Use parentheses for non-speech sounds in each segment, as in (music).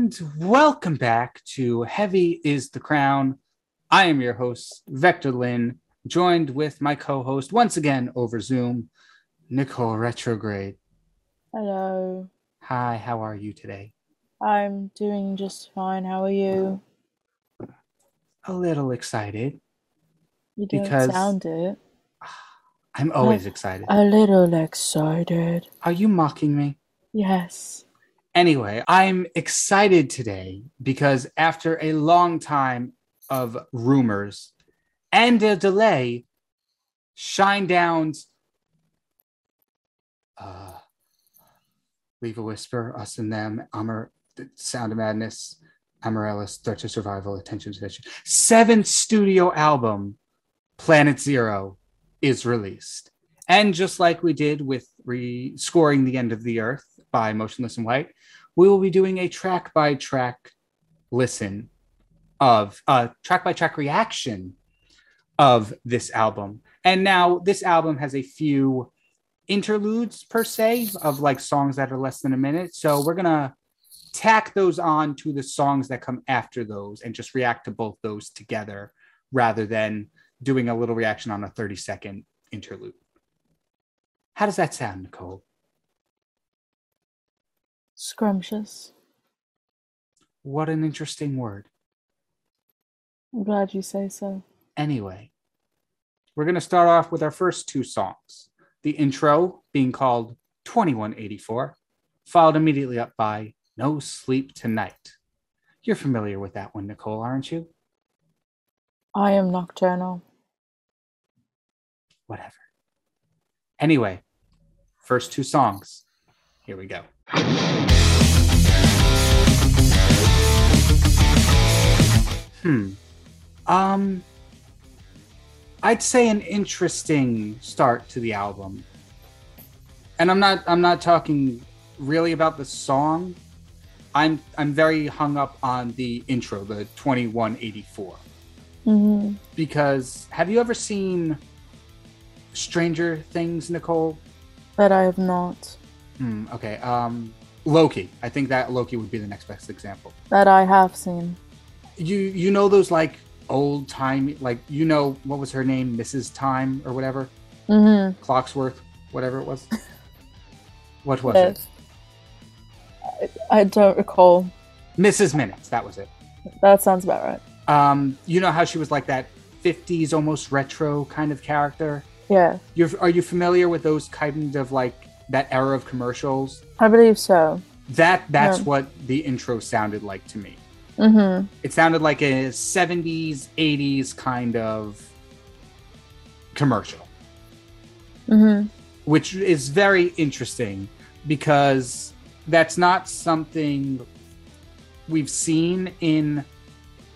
And welcome back to Heavy is the Crown. I am your host, Vector Lynn, joined with my co host once again over Zoom, Nicole Retrograde. Hello. Hi, how are you today? I'm doing just fine. How are you? A little excited. You don't Because- sound it. I'm always excited. A little excited. Are you mocking me? Yes. Anyway, I'm excited today because after a long time of rumors and a delay, Shinedown's uh, Leave a Whisper, Us and Them, Amar, Sound of Madness, Amaryllis, Threat to Survival, Attention to Attention, seventh studio album, Planet Zero, is released. And just like we did with re- scoring the end of the earth by Motionless in White, we will be doing a track by track listen of uh track by track reaction of this album. And now this album has a few interludes per se of like songs that are less than a minute. So we're gonna tack those on to the songs that come after those and just react to both those together rather than doing a little reaction on a 30 second interlude. How does that sound, Nicole? Scrumptious. What an interesting word. I'm glad you say so. Anyway, we're going to start off with our first two songs. The intro being called 2184, followed immediately up by No Sleep Tonight. You're familiar with that one, Nicole, aren't you? I am nocturnal. Whatever. Anyway, first two songs. Here we go. Hmm. Um I'd say an interesting start to the album. And I'm not I'm not talking really about the song. I'm I'm very hung up on the intro, the 2184 hmm because have you ever seen Stranger Things, Nicole? That I have not. Hmm, okay. Um, Loki. I think that Loki would be the next best example. That I have seen. You you know those like old time like you know what was her name, Mrs. Time or whatever, hmm Clocksworth, whatever it was. (laughs) what was Yes. it? I, I don't recall. Mrs. Minutes. That was it. That sounds about right. Um, you know how she was like that 50s almost retro kind of character. Yeah, You're are you familiar with those kind of like that era of commercials? I believe so. That that's Yeah. what the intro sounded like to me. Hmm It sounded like a 70s, 80s kind of commercial, hmm which is very interesting because that's not something we've seen in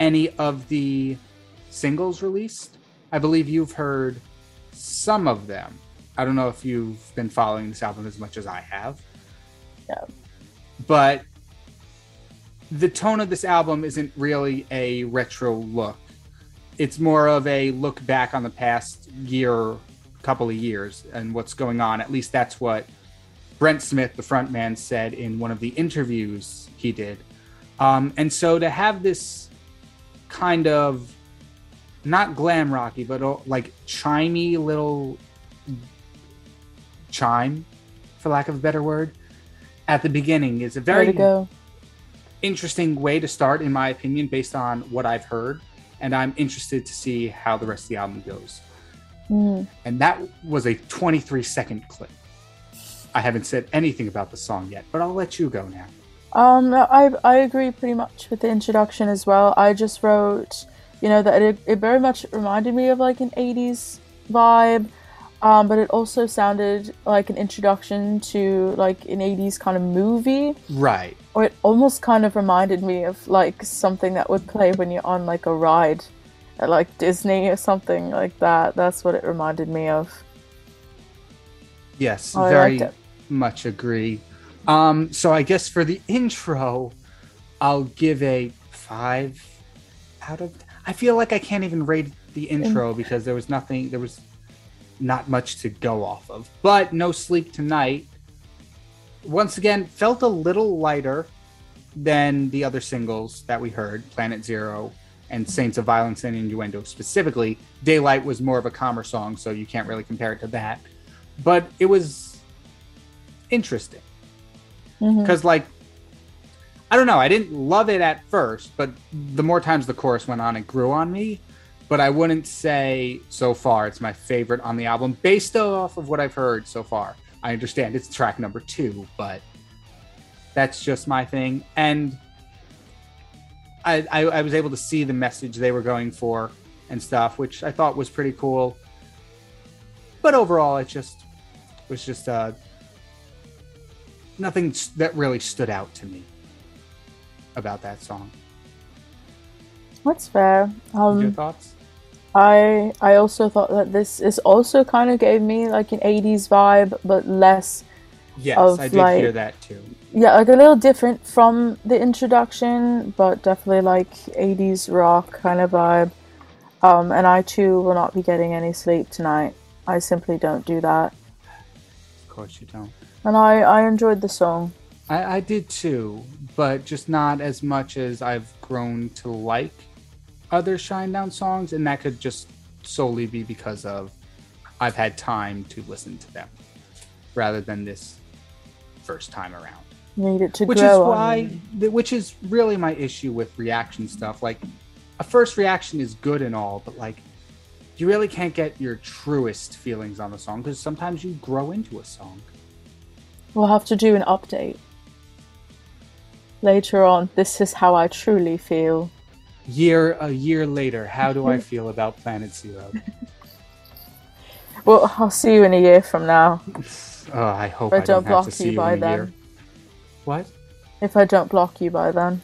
any of the singles released. I believe you've heard some of them. I don't know if you've been following this album as much as I have. Yeah. But the tone of this album isn't really a retro look. It's more of a look back on the past year, couple of years, and what's going on. At least that's what Brent Smith, the frontman, said in one of the interviews he did. Um, and so to have this kind of not glam rocky, but uh, like chimey little chime, for lack of a better word, at the beginning is a very. Interesting way to start, in my opinion, based on what I've heard. And I'm interested to see how the rest of the album goes. Mm. And that was a 23 second clip. I haven't said anything about the song yet, but I'll let you go now. Um, I I agree pretty much with the introduction as well. I just wrote, you know, that it, it very much reminded me of like an '80s vibe, um, but it also sounded like an introduction to like an '80s kind of movie, Right. or it almost kind of reminded me of like something that would play when you're on like a ride, at like Disney or something like that. That's what it reminded me of. Yes, Oh, very much agree. Um, so I guess for the intro, I'll give a five out of. I feel like I can't even rate the intro because there was nothing. There was not much to go off of. But no sleep tonight. Once again, felt a little lighter than the other singles that we heard, Planet Zero and Saints of Violence and Innuendo specifically. Daylight was more of a calmer song, so you can't really compare it to that. But it was interesting because, Mhm. like, I don't know, I didn't love it at first, but the more times the chorus went on, it grew on me. But I wouldn't say so far it's my favorite on the album based off of what I've heard so far. I understand it's track number two, but that's just my thing. And I, I, I was able to see the message they were going for and stuff, which I thought was pretty cool. But overall, it just was just uh, nothing that really stood out to me about that song. That's fair. Your Um, thoughts? I I also thought that this is also kind of gave me like an 80s vibe, but less Yes, of, I did like- hear that too. yeah, like a little different from the introduction, but definitely like 80s rock kind of vibe. Um, and I too will not be getting any sleep tonight. I simply don't do that. Of course, you don't. And I, I enjoyed the song. I, I did too, but just not as much as I've grown to like other Shinedown songs, and that could just solely be because of I've had time to listen to them rather than this first time around. Need it to Which is why, which is really my issue with reaction stuff. Like, a first reaction is good and all, but like, you really can't get your truest feelings on the song because sometimes you grow into a song. We'll have to do an update. Later on, this is how I truly feel. Year a year later how do i feel about planet zero Well, I'll see you in a year from now. oh i hope If i I don't, block to see you you by then. year what If I don't block you by then.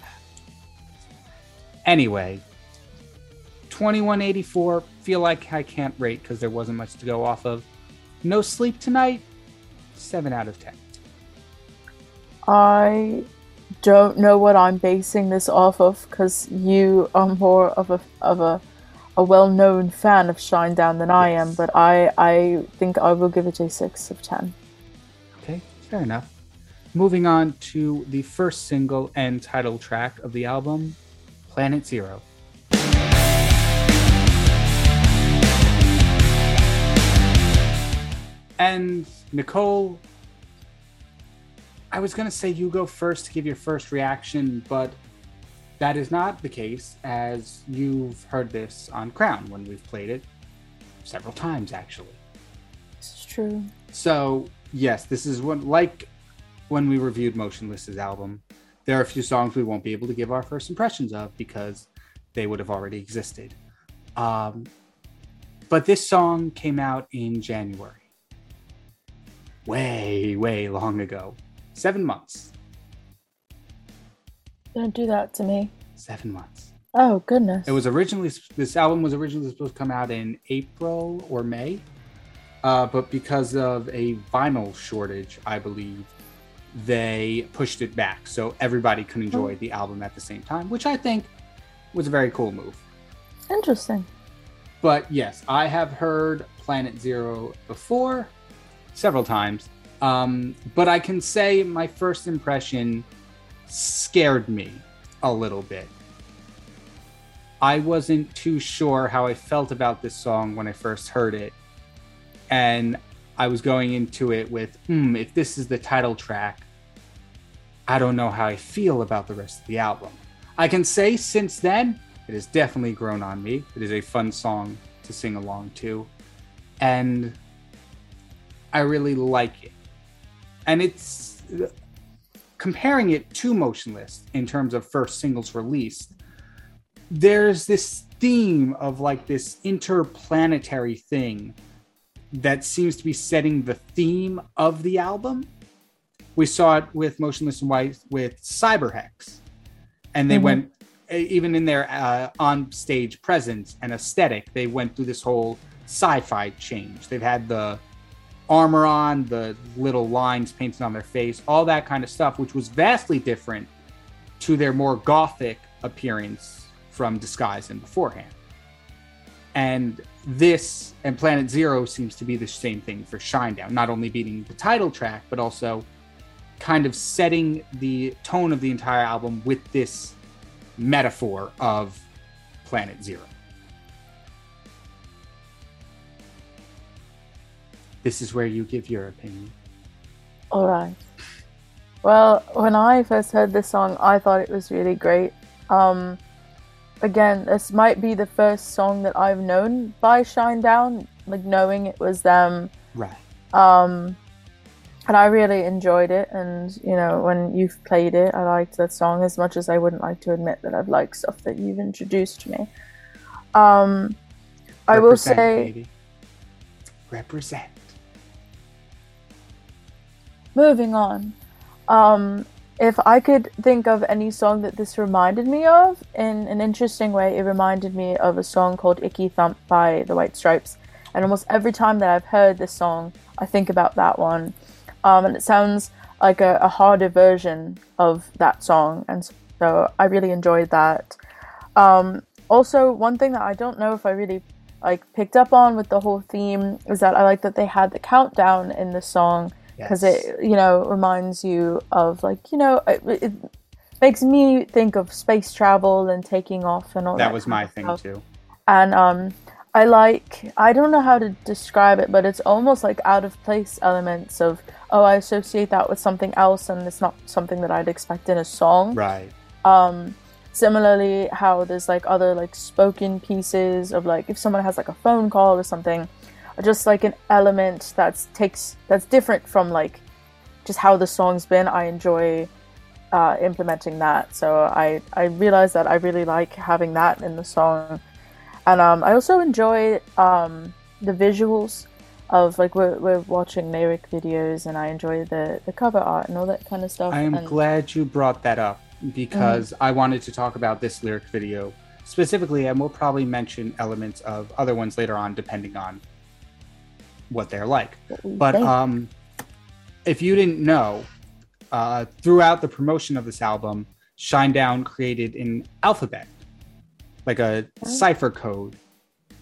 anyway 2184 feel like i can't rate because there wasn't much to go off of no sleep tonight 7 out of 10 I don't know what I'm basing this off of because you are more of a of a a well-known fan of Shinedown than I am, but I I think I will give it a six of ten. okay fair enough. Moving on to the first single and title track of the album planet zero. And Nicole, I was going to say you go first to give your first reaction, but that is not the case, as you've heard this on Crown when we've played it several times, actually. It's true. So, yes, this is one like when we reviewed Motionless's album. There are a few songs we won't be able to give our first impressions of because they would have already existed. Um, but this song came out in January. Way, way long ago. Seven months. Don't do that to me. Seven months. Oh goodness. It was originally this album was originally supposed to come out in April or May, uh, but because of a vinyl shortage, I believe they pushed it back so everybody could enjoy the album at the same time, which I think was a very cool move. interesting. But yes, I have heard Planet Zero before, several times. Um, but I can say my first impression scared me a little bit. I wasn't too sure how I felt about this song when I first heard it. And I was going into it with, hmm, if this is the title track, I don't know how I feel about the rest of the album. I can say since then, it has definitely grown on me. It is a fun song to sing along to. And I really like it. And it's comparing it to Motionless in terms of first singles released, there's this theme of like this interplanetary thing that seems to be setting the theme of the album. We saw it with Motionless in White with Cyberhex, and they Mhm. went even in their uh, on stage presence and aesthetic. They went through this whole sci-fi change. They've had the armor on, the little lines painted on their face, all that kind of stuff, which was vastly different to their more gothic appearance from Disguise and beforehand. And this and Planet Zero seems to be the same thing for Shinedown, not only beating the title track, but also kind of setting the tone of the entire album with this metaphor of Planet Zero. This is where you give your opinion. All right. Well, when I first heard this song, I thought it was really great. Um, again, this might be the first song that I've known by Shinedown, like knowing it was them. Right. Um, and I really enjoyed it. And you know, when you've played it, I liked that song as much as I wouldn't like to admit that I've liked stuff that you've introduced to me. Um, I will say, baby. Represent. Moving on. Um, if I could think of any song that this reminded me of in an interesting way, it reminded me of a song called Icky Thump by the White Stripes. And almost every time that I've heard this song, I think about that one. Um, and it sounds like a, a harder version of that song. And so I really enjoyed that. Um, also, one thing that I don't know if I really like picked up on with the whole theme is that I like that they had the countdown in the song because Yes. it you know reminds you of like you know it, it makes me think of space travel and taking off and all that. That was my thing stuff. too. And um, I like I don't know how to describe it, but it's almost like out of place elements of oh I associate that with something else and it's not something that I'd expect in a song. Right. Um, similarly, how there's like other like spoken pieces of like if someone has like a phone call or something, just like an element that's takes that's different from like just how the song's been. I enjoy uh, implementing that, so I I realize that I really like having that in the song, and um, I also enjoy um, the visuals of like we're, we're watching lyric videos and I enjoy the the cover art and all that kind of stuff. I am and, glad you brought that up because I wanted to talk about this lyric video specifically, and we'll probably mention elements of other ones later on, depending on what they're like. But um, if you didn't know, uh, throughout the promotion of this album, Shinedown created an alphabet, like a Oh. cipher code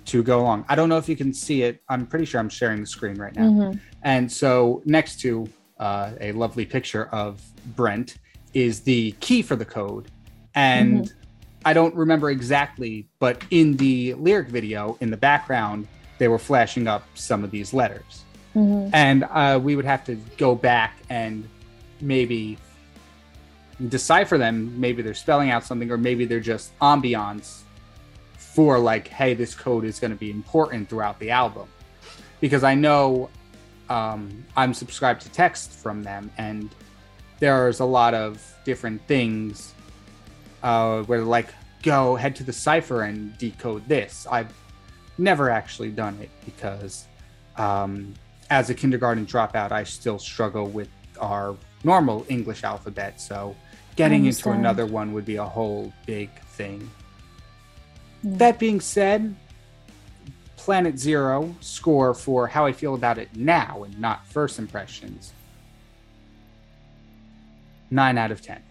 to go along. I don't know if you can see it. I'm pretty sure I'm sharing the screen right now. Mhm. And so next to uh, a lovely picture of Brent is the key for the code. And I don't remember exactly, but in the lyric video in the background, they were flashing up some of these letters. Mhm. And uh, we would have to go back and maybe decipher them. Maybe they're spelling out something, or maybe they're just ambiance for like, hey, this code is going to be important throughout the album. Because I know um, I'm subscribed to text from them, and there's a lot of different things uh, where like, go head to the cipher and decode this. I've never actually done it because um, as a kindergarten dropout, I still struggle with our normal English alphabet. So getting into another one would be a whole big thing. Yeah. That being said, Planet Zero score for how I feel about it now and not first impressions. Nine out of ten.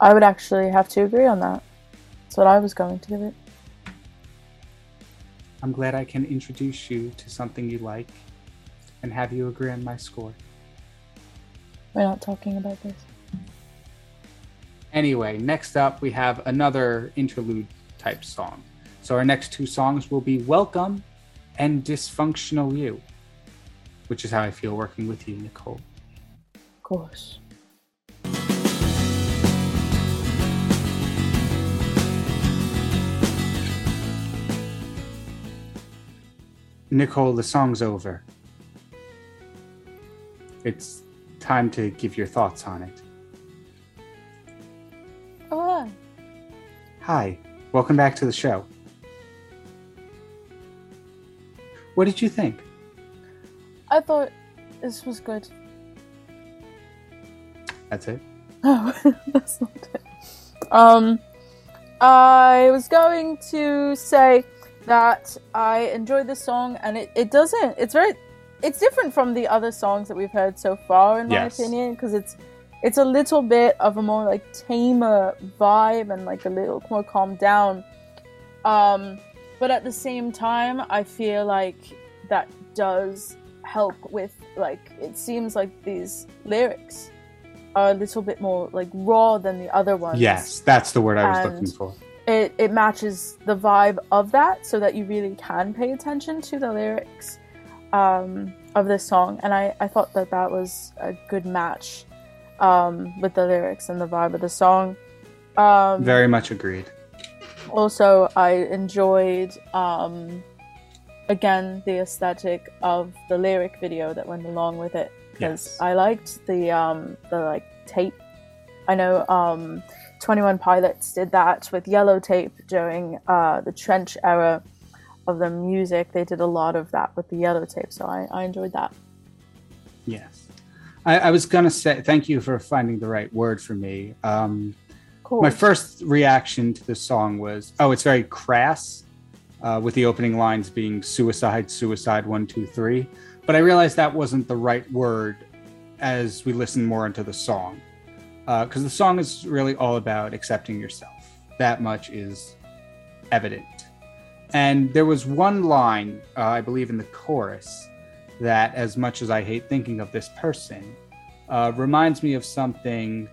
I would actually have to agree on that. That's what I was going to give it. I'm glad I can introduce you to something you like and have you agree on my score. We're not talking about this. Anyway, next up we have another interlude type song. So our next two songs will be Welcome and Dysfunctional You, which is how I feel working with you, Nicole. Of course. Nicole, the song's over. It's time to give your thoughts on it. Oh, hi. Hi, welcome back to the show. What did you think? I thought this was good. That's it. (laughs) No, that's not it. Um, I was going to say that I enjoy this song, and it, it doesn't. It's very. It's different from the other songs that we've heard so far, in my Yes. opinion, because it's it's a little bit of a more like tamer vibe and like a little more calmed down. Um, but at the same time, I feel like that does help with like it seems like these lyrics are a little bit more like raw than the other ones. Yes, that's the word I was And- looking for. It it matches the vibe of that so that you really can pay attention to the lyrics um, of this song. And I, I thought that that was a good match um, with the lyrics and the vibe of the song. Um, Very much agreed. also i enjoyed um again the aesthetic of the lyric video that went along with it because Yes. i liked the um the like tape i know um 21 pilots did that with yellow tape during uh the trench era of the music they did a lot of that with the yellow tape so i, I enjoyed that Yes. I, I was gonna say thank you for finding the right word for me. Um, cool My first reaction to the song was, oh, it's very crass, uh, with the opening lines being suicide, suicide, one, two, three. But I realized that wasn't the right word as we listen more into the song. Because the song is really all about accepting yourself. That much is evident. And there was one line, uh, I believe, in the chorus that, as much as I hate thinking of this person, uh, reminds me of something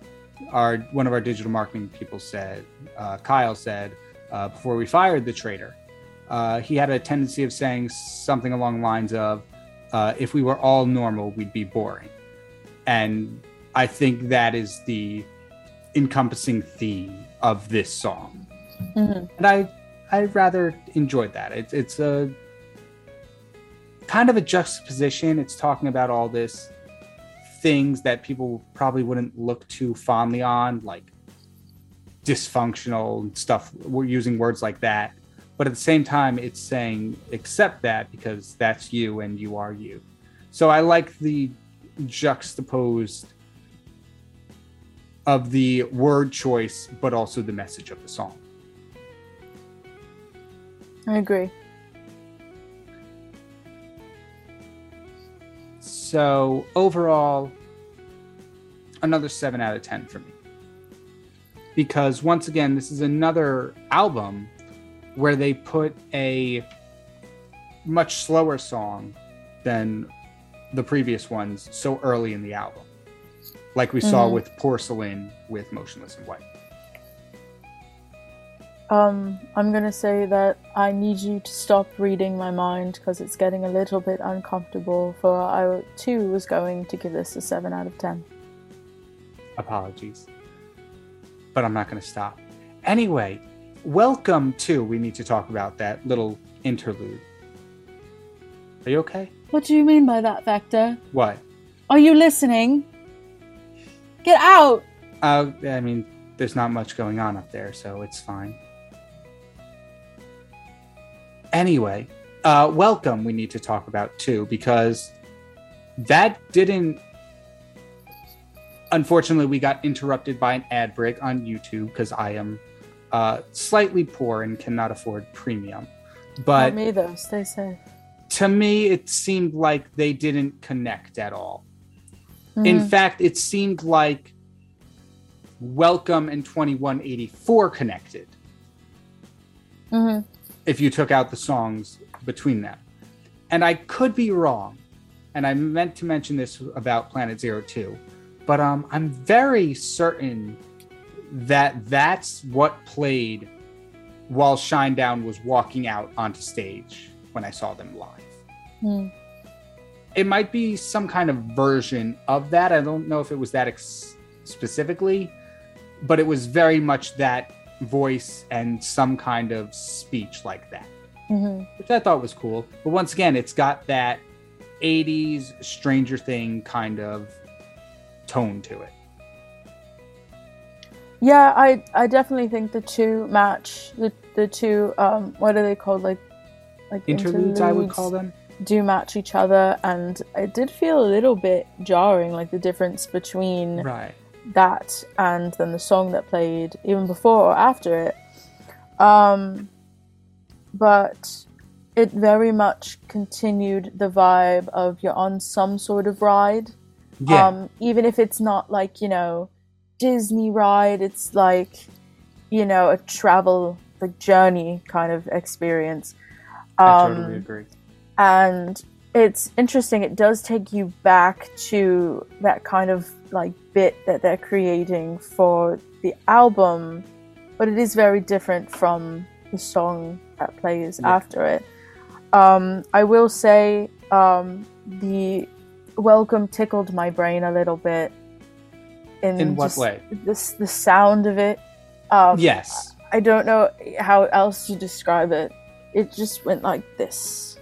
our one of our digital marketing people said, uh, Kyle said, uh, before we fired the trader, uh, he had a tendency of saying something along the lines of, uh, "If we were all normal, we'd be boring," and I think that is the encompassing theme of this song, Mhm. and I I rather enjoyed that. It's it's a kind of a juxtaposition. It's talking about all this things that people probably wouldn't look too fondly on, like dysfunctional and stuff. We're using words like that. But at the same time, it's saying accept that because that's you and you are you. So I like the juxtaposed of the word choice, but also the message of the song. i agree So overall, another seven out of ten for me. Because once again, this is another album where they put a much slower song than the previous ones so early in the album. Like we saw Mhm. with Porcelain with Motionless in White. Um, I'm gonna say that I need you to stop reading my mind because it's getting a little bit uncomfortable. For I too was going to give this a seven out of ten. Apologies. But I'm not going to stop. Anyway, welcome to We Need to Talk About That little interlude. Are you okay? What do you mean by that, Vector? What? Are you listening? Get out! Uh, I mean, there's not much going on up there, so it's fine. Anyway, uh, welcome. We need to talk about too because that didn't. Unfortunately, we got interrupted by an ad break on YouTube because I am uh, slightly poor and cannot afford premium. But Not me though. Stay safe. to me, it seemed like they didn't connect at all. In Mhm. fact, it seemed like Welcome and 2184 connected Mhm. if you took out the songs between them. And I could be wrong. And I meant to mention this about Planet Zero 2, but um, I'm very certain that that's what played while Shinedown was walking out onto stage when I saw them live. Mm. It might be some kind of version of that. I don't know if it was that ex- specifically, but it was very much that voice and some kind of speech like that, Mhm. which I thought was cool. But once again, it's got that 80s Stranger Thing kind of tone to it. Yeah, I I definitely think the two match the the two um what are they called like like Interludes, I would call them. Do match each other and it did feel a little bit jarring like the difference between Right. that and then the song that played even before or after it um but it very much continued the vibe of you're on some sort of ride Yeah. um even if it's not like you know disney ride it's like you know a travel like journey kind of experience I um totally agree. And it's interesting. It does take you back to that kind of like bit that they're creating for the album, but it is very different from the song that plays Yeah. after it. Um, I will say um, the welcome tickled my brain a little bit. In, In what way? This the sound of it. Um, Yes. I don't know how else to describe it. It just went like this.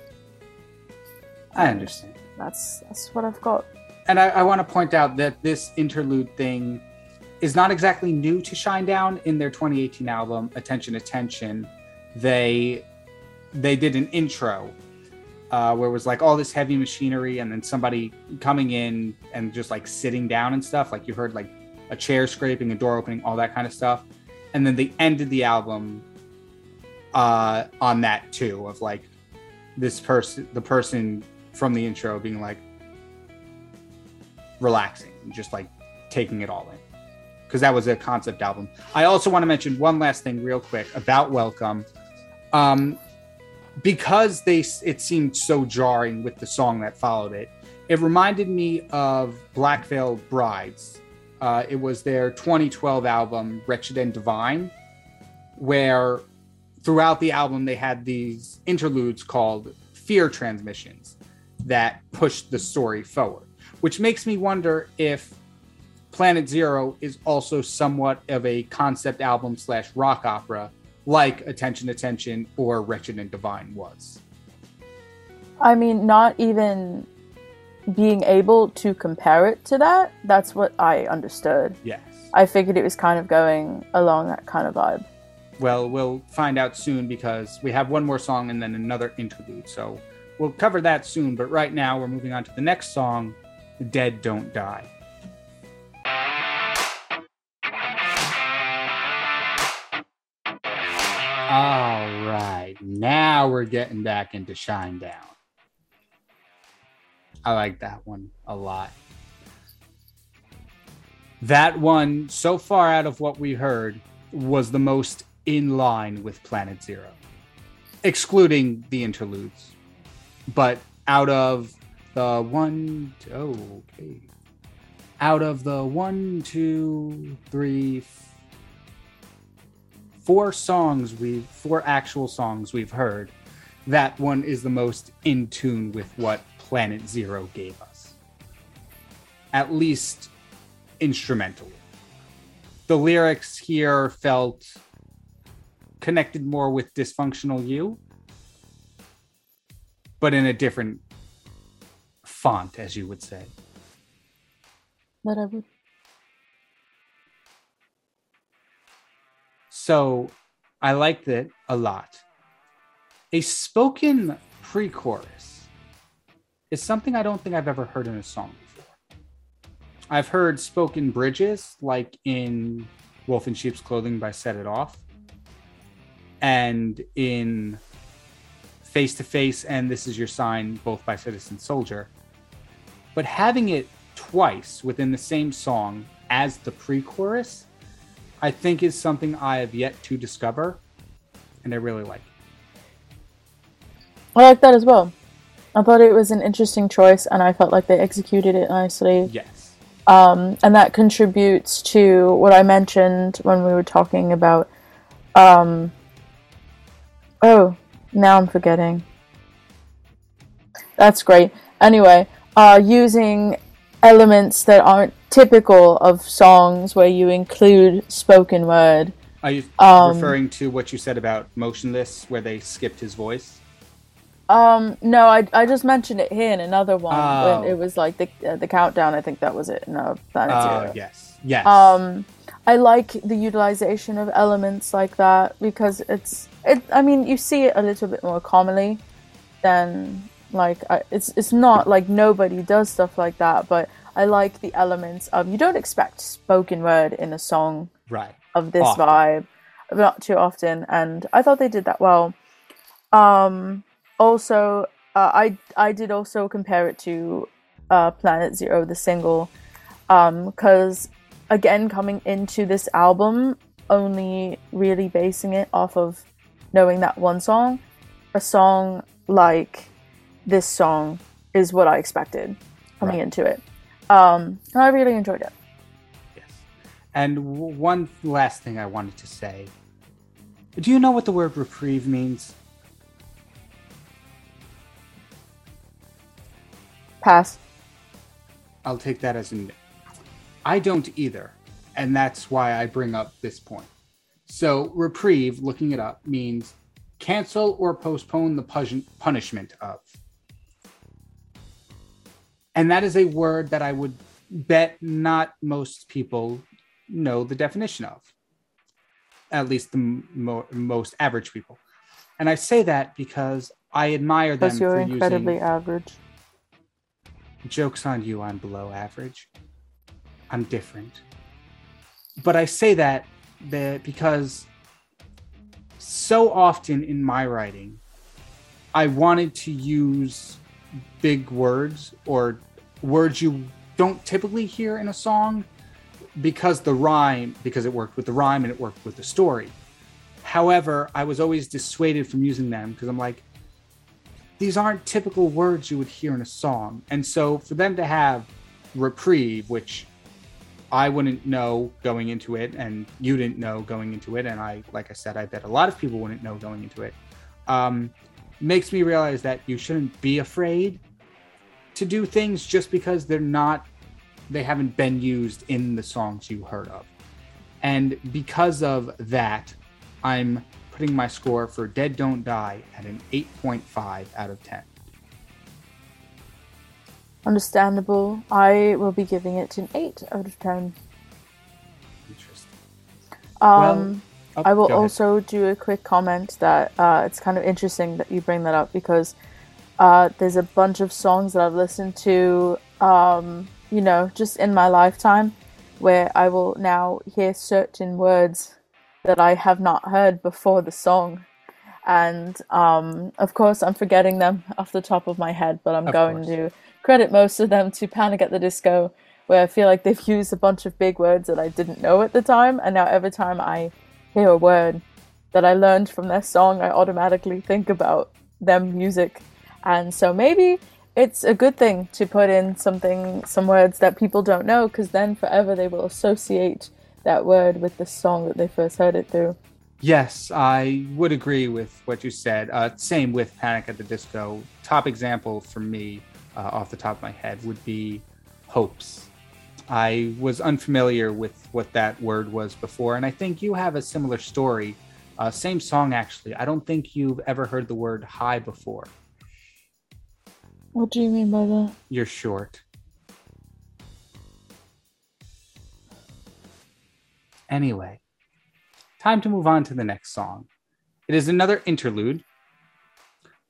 I understand. That's that's what I've got. And I, I want to point out that this interlude thing is not exactly new to Shinedown. In their 2018 album, Attention, Attention, they they did an intro uh, where it was like all this heavy machinery and then somebody coming in and just like sitting down and stuff. Like you heard like a chair scraping, a door opening, all that kind of stuff. And then they ended the album uh, on that too, of like this person, the person from the intro being like relaxing and just like taking it all in because that was a concept album. I also want to mention one last thing real quick about Welcome. Um, because they it seemed so jarring with the song that followed it. It reminded me of Black Veil Brides. Uh, it was their 2012 album Wretched and Divine, where throughout the album they had these interludes called fear transmissions that pushed the story forward, which makes me wonder if Planet Zero is also somewhat of a concept album slash rock opera, like Attention Attention or Wretched and Divine was. I mean, not even being able to compare it to that, that's what I understood. Yes. I figured it was kind of going along that kind of vibe. Well, we'll find out soon because we have one more song and then another interlude. So we'll cover that soon. But right now, we're moving on to the next song The Dead Don't Die. All right, now we're getting back into Shinedown. I like that one a lot. That one, so far out of what we heard, was the most in line with Planet Zero, excluding the interludes. But out of the one, oh, okay. Out of the one, two, three, four songs we four actual songs we've heard, that one is the most in tune with what Planet Zero gave us. At least instrumentally. The lyrics here felt connected more with Dysfunctional You, but in a different font, as you would say. Would. So I liked it a lot. A spoken pre chorus is something I don't think I've ever heard in a song before. I've heard spoken bridges, like in Wolf in Sheep's Clothing by Set It Off, and in Face to Face and This Is Your Sign, both by Citizen Soldier. But having it twice within the same song as the pre chorus, I think is something I have yet to discover, and I really like. I like that as well. I thought it was an interesting choice, and I felt like they executed it nicely. Yes. um, and that contributes to what I mentioned when we were talking about. Um, oh, now I'm forgetting. That's great. Anyway, uh, using elements that aren't typical of songs where you include spoken word. Are you Um, referring to what you said about Motionless, where they skipped his voice? Um, no, I, I just mentioned it here in another one. Oh. When it was like the uh, the countdown. I think that was it. No, Planet Uh, Zero. yes. Yes. um i like the utilization of elements like that because it's it i mean you see it a little bit more commonly than like I, it's it's not like nobody does stuff like that but i like the elements of you don't expect spoken word in a song right. of this Often. vibe not too often and i thought they did that well um also uh, i i did also compare it to uh planet zero the single um because again coming into this album only really basing it off of knowing that one song a song like this song is what I expected coming Right. into it. Um, and I really enjoyed it. Yes. And w- one last thing I wanted to say. Do you know what the word reprieve means? Pass. I'll take that as an. I don't either. And that's why I bring up this point. So, reprieve, looking it up, means cancel or postpone the pun- punishment of. And that is a word that I would bet not most people know the definition of, at least the mo- most average people. And I say that because I admire them Because you're for incredibly using average. Joke's on you, I'm below average. I'm different. But I say that, that because so often in my writing, I wanted to use big words or words you don't typically hear in a song because the rhyme, because it worked with the rhyme and it worked with the story. However, I was always dissuaded from using them because I'm like, these aren't typical words you would hear in a song. And so for them to have reprieve, which I wouldn't know going into it, and you didn't know going into it, and I, like I said, I bet a lot of people wouldn't know going into it, um, makes me realize that you shouldn't be afraid to do things just because they're not, they haven't been used in the songs you heard of. And because of that, I'm putting my score for Dead Don't Die at an 8.5 out of 10. Understandable. I will be giving it an 8 out of 10. Interesting. Um, Oh, I will go ahead. also do a quick comment that uh, it's kind of interesting that you bring that up because uh, there's a bunch of songs that I've listened to, um, you know, just in my lifetime where I will now hear certain words that I have not heard before the song. And um, of course, I'm forgetting them off the top of my head, but I'm Of going course. to credit most of them to Panic at the Disco, where I feel like they've (laughs) used a bunch of big words that I didn't know at the time. And now every time I hear a word that I learned from their song, I automatically think about them music. And so maybe it's a good thing to put in something, some words that people don't know, because then forever they will associate that word with the song that they first heard it through. Yes, I would agree with what you said. Uh, same with Panic at the Disco. Top example for me, uh, off the top of my head, would be Hopes. I was unfamiliar with what that word was before, and I think you have a similar story. Uh, same song, actually. I don't think you've ever heard the word high before. What do you mean by that? You're short. Anyway, time to move on to the next song. It is another interlude.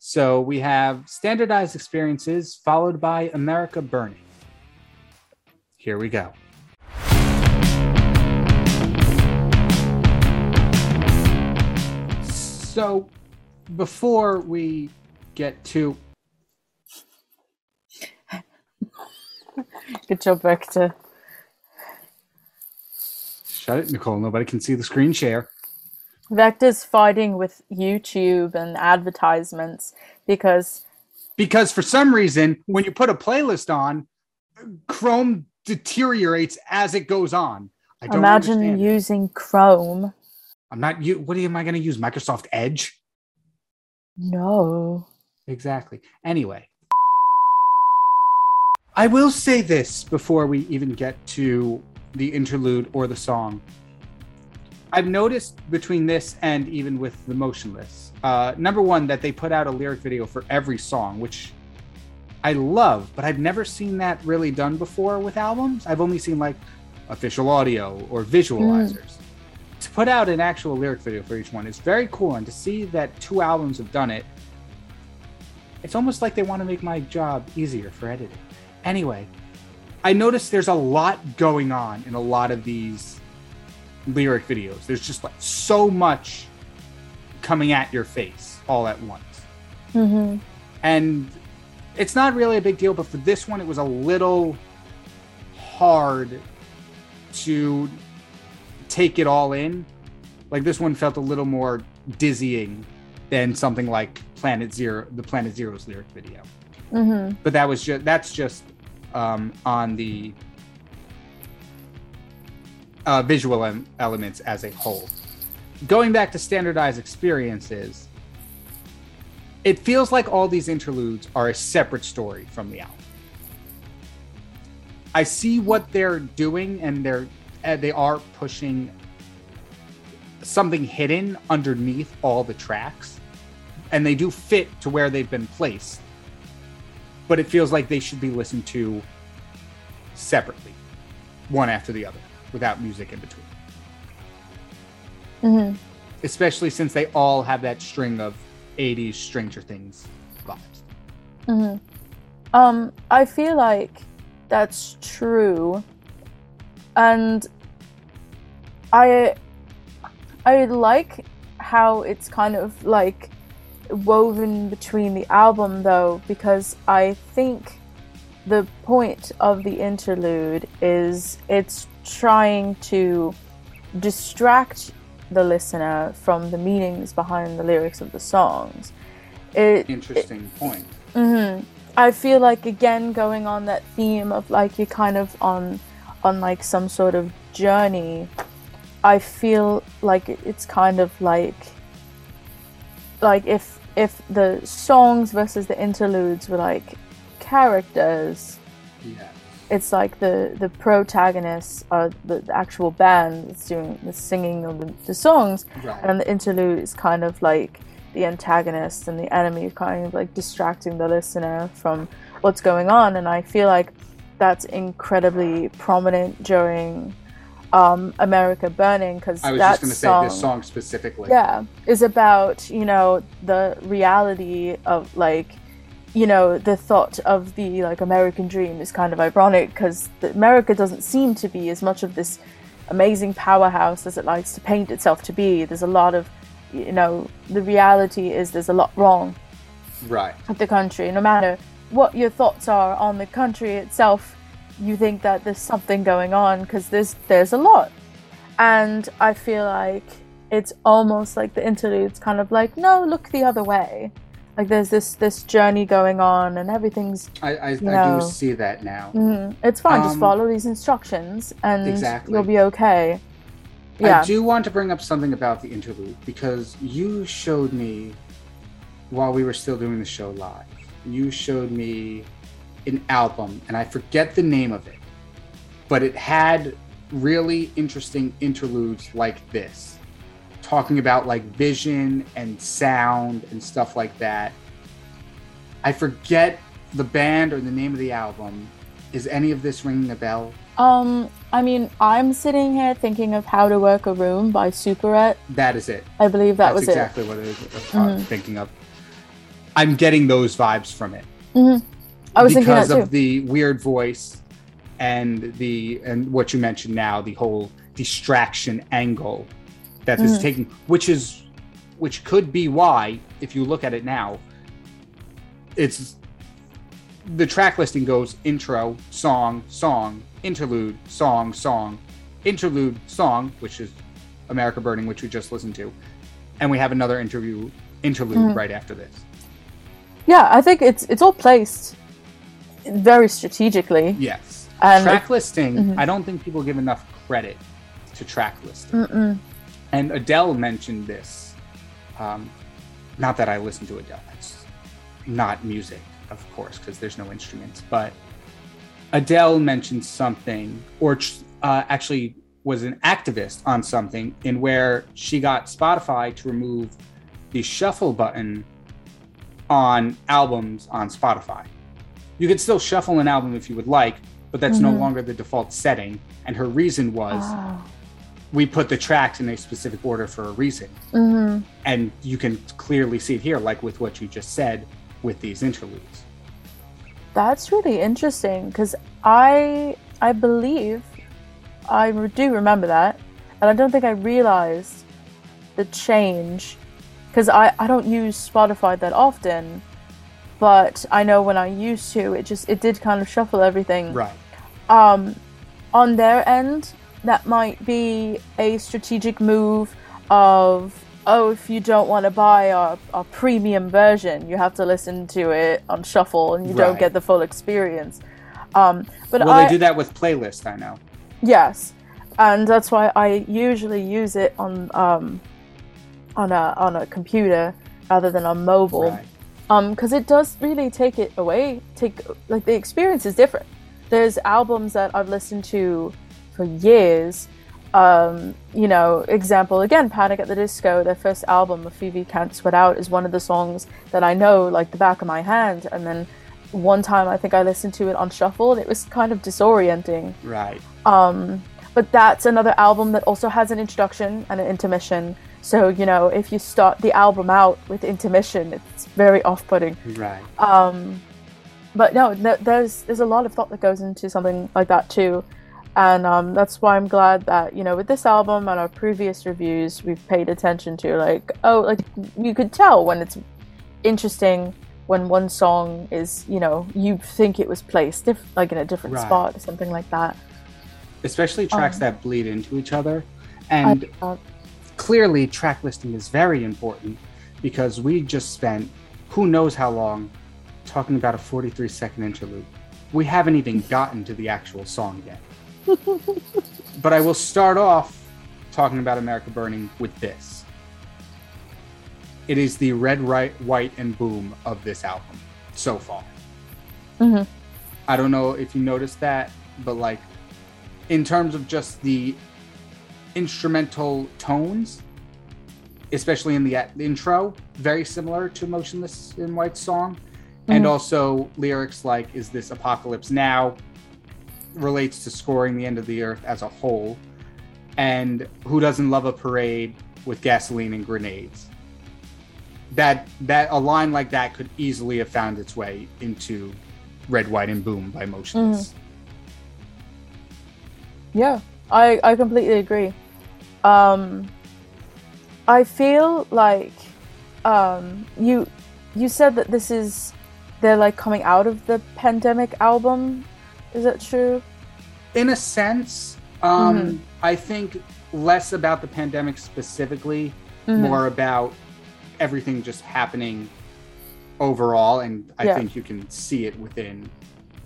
So we have standardized experiences followed by America Burning. Here we go. So before we get to Good job, Vector. shut it, Nicole, nobody can see the screen share. Vector's fighting with YouTube and advertisements because because for some reason when you put a playlist on chrome deteriorates as it goes on i don't imagine understand it. using Chrome. i'm not you what am i going to use microsoft edge No. exactly anyway i will say this before we even get to the interlude or the song i've noticed between this and even with the motionless uh, number one that they put out a lyric video for every song which i love but i've never seen that really done before with albums. I've only seen like official audio or visualizers. To put out an actual lyric video for each one is very cool and to see that two albums have done it it's almost like they want to make my job easier for editing. Anyway i noticed there's a lot going on in a lot of these lyric videos. There's just like so much coming at your face all at once. Hmm and it's not really a big deal but for this one it was a little hard to take it all in. Like this one felt a little more dizzying than something like planet zero the planet zero's lyric video. Mm-hmm. but that was just that's just um, on the uh, visual em- elements as a whole. Going back to standardized experiences, it feels like all these interludes are a separate story from the album. I see what they're doing, and they're uh, they are pushing something hidden underneath all the tracks, and they do fit to where they've been placed but it feels like they should be listened to separately, one after the other, without music in between. Mm-hmm. Especially since they all have that string of 80s Stranger Things vibes. Mm-hmm. Um, I feel like that's true, and I I like how it's kind of like woven between the album though because I think the point of the interlude is it's trying to distract the listener from the meanings behind the lyrics of the songs. It, Interesting point. hmm I feel like again going on that theme of like you're kind of on on like some sort of journey. I feel like it's kind of like like if if the songs versus the interludes were like characters, Yeah. It's like the the protagonists are the, the actual band that's doing the singing of the, the songs, Right. and the interlude is kind of like the antagonist and the enemy kind of like distracting the listener from what's going on and i feel like that's incredibly prominent during um, america burning because I was that just going to say this song specifically. yeah is about you know the reality of like you know the thought of the like american dream is kind of ironic because america doesn't seem to be as much of this amazing powerhouse as it likes to paint itself to be. There's a lot of you know the reality is there's a lot wrong Right. with the country. No matter what your thoughts are on the country itself you think that there's something going on because there's there's a lot. And i feel like it's almost like the interlude's kind of like no look the other way like there's this this journey going on and everything's I, I, I do see that now. mhm, it's fine just Um, follow these instructions and Exactly. you'll be okay yeah I do want to bring up something about the interlude because you showed me while we were still doing the show live. You showed me an album, and I forget the name of it, but it had really interesting interludes like this, talking about like vision and sound and stuff like that. I forget the band or the name of the album. Is any of this ringing a bell? um i mean i'm sitting here thinking of how to work a room by superette That is it. i believe that That's was exactly what it is, uh, Mhm. thinking of. I'm getting those vibes from it it hmm i was thinking because that too of the weird voice and the and what you mentioned now, the whole distraction angle that this is taking, which is which could be why, if you look at it now, it's the track listing goes intro, song, song, interlude, song, song, interlude, song, which is America Burning, which we just listened to, and we have another interview interlude Mhm. right after this. Yeah, I think it's it's all placed very strategically. Yes. And track listing, Mhm. I don't think people give enough credit to track listing. Mm-mm. And Adele mentioned this. Um, not that I listen to Adele, that's not music, of course, because there's no instruments, but Adele mentioned something, or uh, actually was an activist on something, in where she got Spotify to remove the shuffle button on albums on Spotify. You could still shuffle an album if you would like, but that's no Mhm. longer the default setting. And her reason was Oh. We put the tracks in a specific order for a reason. Mhm. And you can clearly see it here, like with what you just said with these interludes. That's really interesting because I I believe I do remember that, and I don't think I realized the change because I I don't use Spotify that often, but I know when I used to, it just it did kind of shuffle everything. Right. um, on their end, that might be a strategic move of oh, if you don't want to buy our, our premium version, you have to listen to it on shuffle and you don't get the full experience. Um, but well, I, they do that with playlist. I know. Yes, and that's why I usually use it on um, on a on a computer rather than on mobile, Right. um, because it does really take it away. Take like the experience is different. There's albums that I've listened to for years. Um, you know, example again, Panic at the Disco, their first album, A Fever You Can't Sweat Out, is one of the songs that I know like the back of my hand. And then one time I think I listened to it on shuffle and it was kind of disorienting. Right. Um, but that's another album that also has an introduction and an intermission. So, you know, if you start the album out with intermission, it's very off putting. Right. Um, but no, th- there's there's a lot of thought that goes into something like that too, and um, that's why I'm glad that you know with this album and our previous reviews we've paid attention to like oh like you could tell when it's interesting when one song is you know you think it was placed diff- like in a different Right. spot or something like that. Especially tracks Um, that bleed into each other, and uh, clearly track listing is very important because we just spent who knows how long talking about a 43 second interlude. We haven't even gotten to the actual song yet. (laughs) but I will start off talking about America Burning with this. It is the red, right, white, and boom of this album so far. Mhm. I don't know if you noticed that, but like in terms of just the instrumental tones, especially in the, intro, very similar to Motionless in White's song. And Mhm. also lyrics like, Is this apocalypse now? Relates to scoring the end of the earth as a whole. And who doesn't love a parade with gasoline and grenades? That that a line like that could easily have found its way into Red, White, and Boom by Motionless. Yeah, I, I completely agree. Um, I feel like um, you you said that this is they're like coming out of the pandemic album. Is that true? in a sense um Mhm. i think less about the pandemic specifically Mhm. more about everything just happening overall and i Yeah. think you can see it within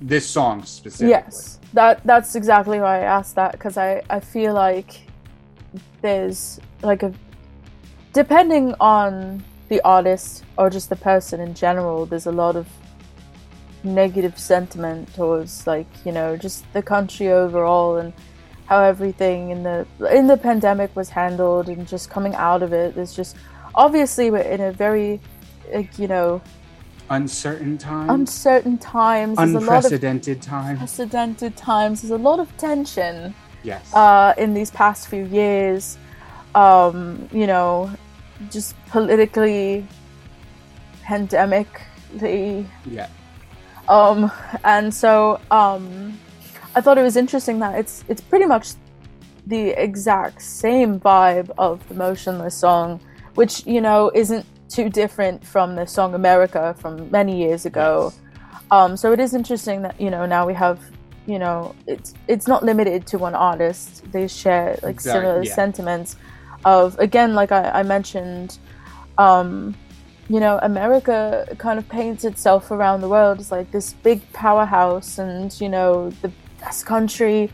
this song specifically Yes, that that's exactly why I asked that because I I feel like there's like a depending on the artist or just the person in general, there's a lot of negative sentiment towards like you know just the country overall and how everything in the in the pandemic was handled and just coming out of it. There's just obviously we're in a very like you know uncertain time uncertain times. There's a lot of unprecedented time unprecedented times. There's a lot of tension yes uh, in these past few years. Um, you know, just politically, pandemically, yeah um, and so um, I thought it was interesting that it's it's pretty much the exact same vibe of the Motionless song, which you know isn't too different from the song America from many years ago. Yes. Um, so it is interesting that you know now we have you know it's it's not limited to one artist. They share like Exact- similar yeah. sentiments of again like I, I mentioned. Um, you know, America kind of paints itself around the world as like this big powerhouse and, you know, the best country.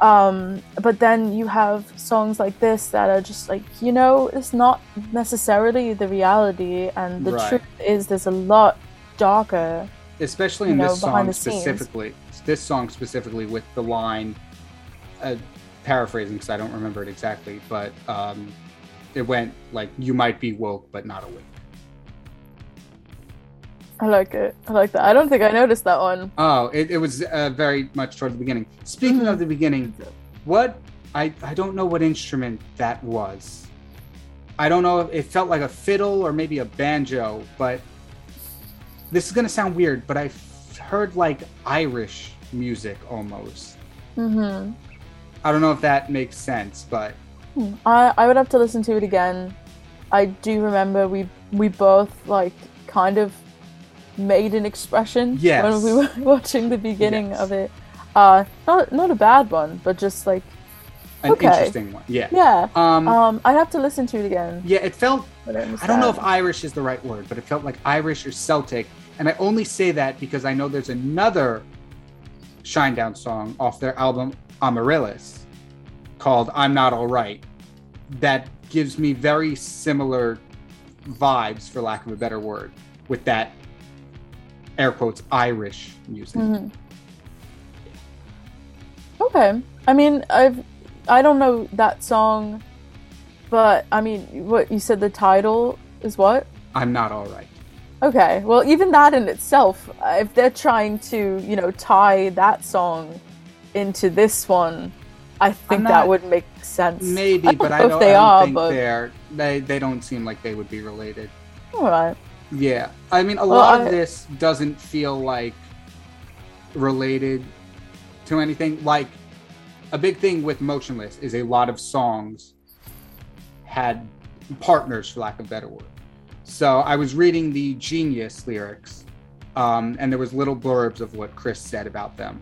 Um, but then you have songs like this that are just like, you know, it's not necessarily the reality. And the Right. truth is, there's a lot darker. especially in know, this song specifically this song specifically with the line uh, paraphrasing because i don't remember it exactly but um, it went like you might be woke but not awake I like it. I like that. I don't think I noticed that one. oh it, it was uh, very much toward the beginning speaking of the beginning what I, I don't know what instrument that was i don't know if it felt like a fiddle or maybe a banjo but this is going to sound weird but i heard like irish music almost hmm I don't know if that makes sense, but I, I would have to listen to it again. I do remember we we both like kind of made an expression Yes. when we were (laughs) watching the beginning Yes. of it. Uh, not not a bad one, but just like an Okay. interesting one. Yeah. Yeah. Um, Um, I'd have to listen to it again. yeah, it felt I don't know if. Irish is the right word, but it felt like Irish or Celtic. And I only say that because I know there's another Shinedown song off their album Amaryllis called I'm Not All Right that gives me very similar vibes, for lack of a better word, with that air quotes Irish music. Mhm. Okay. I mean, I've I don't know that song, but I mean, what you said the title is what? I'm Not All Right. Okay. Well, even that in itself, if they're trying to, you know, tie that song into this one, I think not- that would make sense. Maybe, (laughs) I but I know if don't, they I don't are, think but- they're they they don't seem like they would be related. All right. Yeah, I mean, a Well, lot of this doesn't feel like related to anything. Like a big thing with Motionless is a lot of songs had partners, for lack of a better word. So I was reading the Genius lyrics, um, and there was little blurbs of what Chris said about them.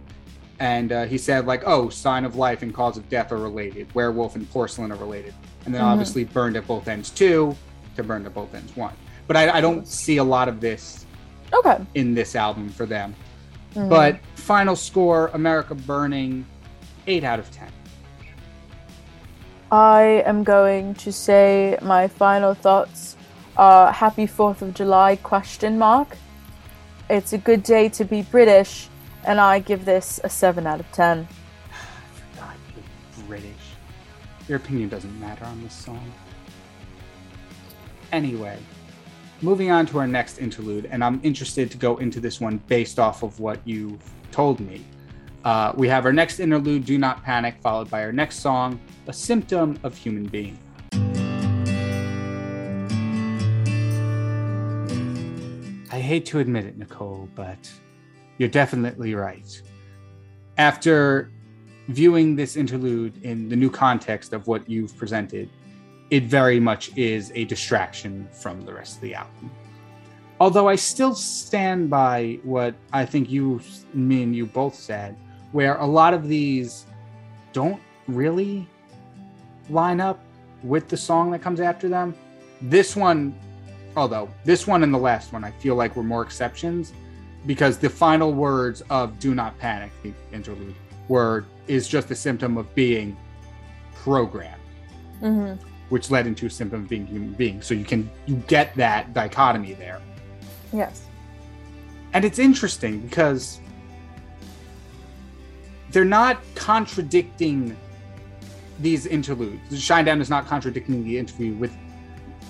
And uh, he said, like, oh, sign of life and cause of death are related. Werewolf and porcelain are related. And then Mhm. obviously burned at both ends two to burned at both ends one. But I, I don't see a lot of this Okay. in this album for them. Mhm. But final score America Burning, 8 out of 10. I am going to say my final thoughts are happy 4th of July question mark. It's a good day to be British and I give this a 7 out of 10. (sighs) God, you're British. Your opinion doesn't matter on this song. Anyway, moving on to our next interlude, and I'm interested to go into this one based off of what you've told me. Uh, we have our next interlude, Do Not Panic, followed by our next song, A Symptom of Human Being. I hate to admit it, Nicole, but you're definitely right. After viewing this interlude in the new context of what you've presented, it very much is a distraction from the rest of the album. Although I still stand by what I think you, me, and you both said, where a lot of these don't really line up with the song that comes after them. This one, although this one and the last one, I feel like were more exceptions because the final words of "Do Not Panic," the interlude, were is just a symptom of being programmed, hmm which led into a symptom of being human being. So you can you get that dichotomy there, Yes. and it's interesting because they're not contradicting these interludes. Shinedown is not contradicting the interview with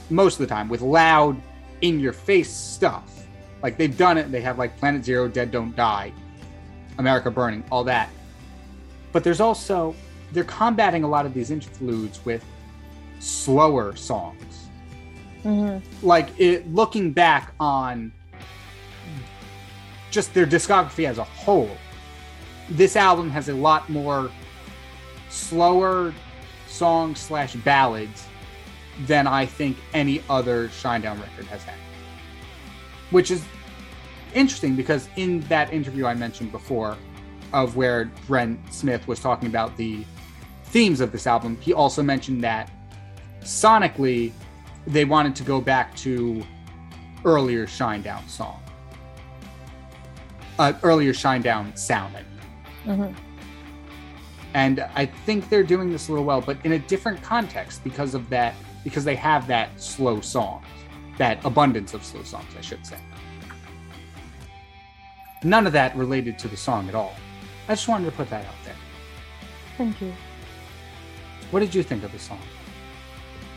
most of the time with loud, in your face stuff. Like they've done it. They have like Planet Zero, Dead Don't Die, America Burning, all that. But there's also they're combating a lot of these interludes with slower songs. hmm Like it, looking back on just their discography as a whole, this album has a lot more slower songs slash ballads than I think any other Shinedown record has had. Which is interesting because in that interview I mentioned before, of where Brent Smith was talking about the themes of this album, he also mentioned that sonically they wanted to go back to earlier Shinedown song. Uh, earlier Shinedown sound. I mean. hmm And I think they're doing this a little well, but in a different context because of that, because they have that slow songs, that abundance of slow songs, I should say. None of that related to the song at all. I just wanted to put that out there. Thank you. What did you think of the song?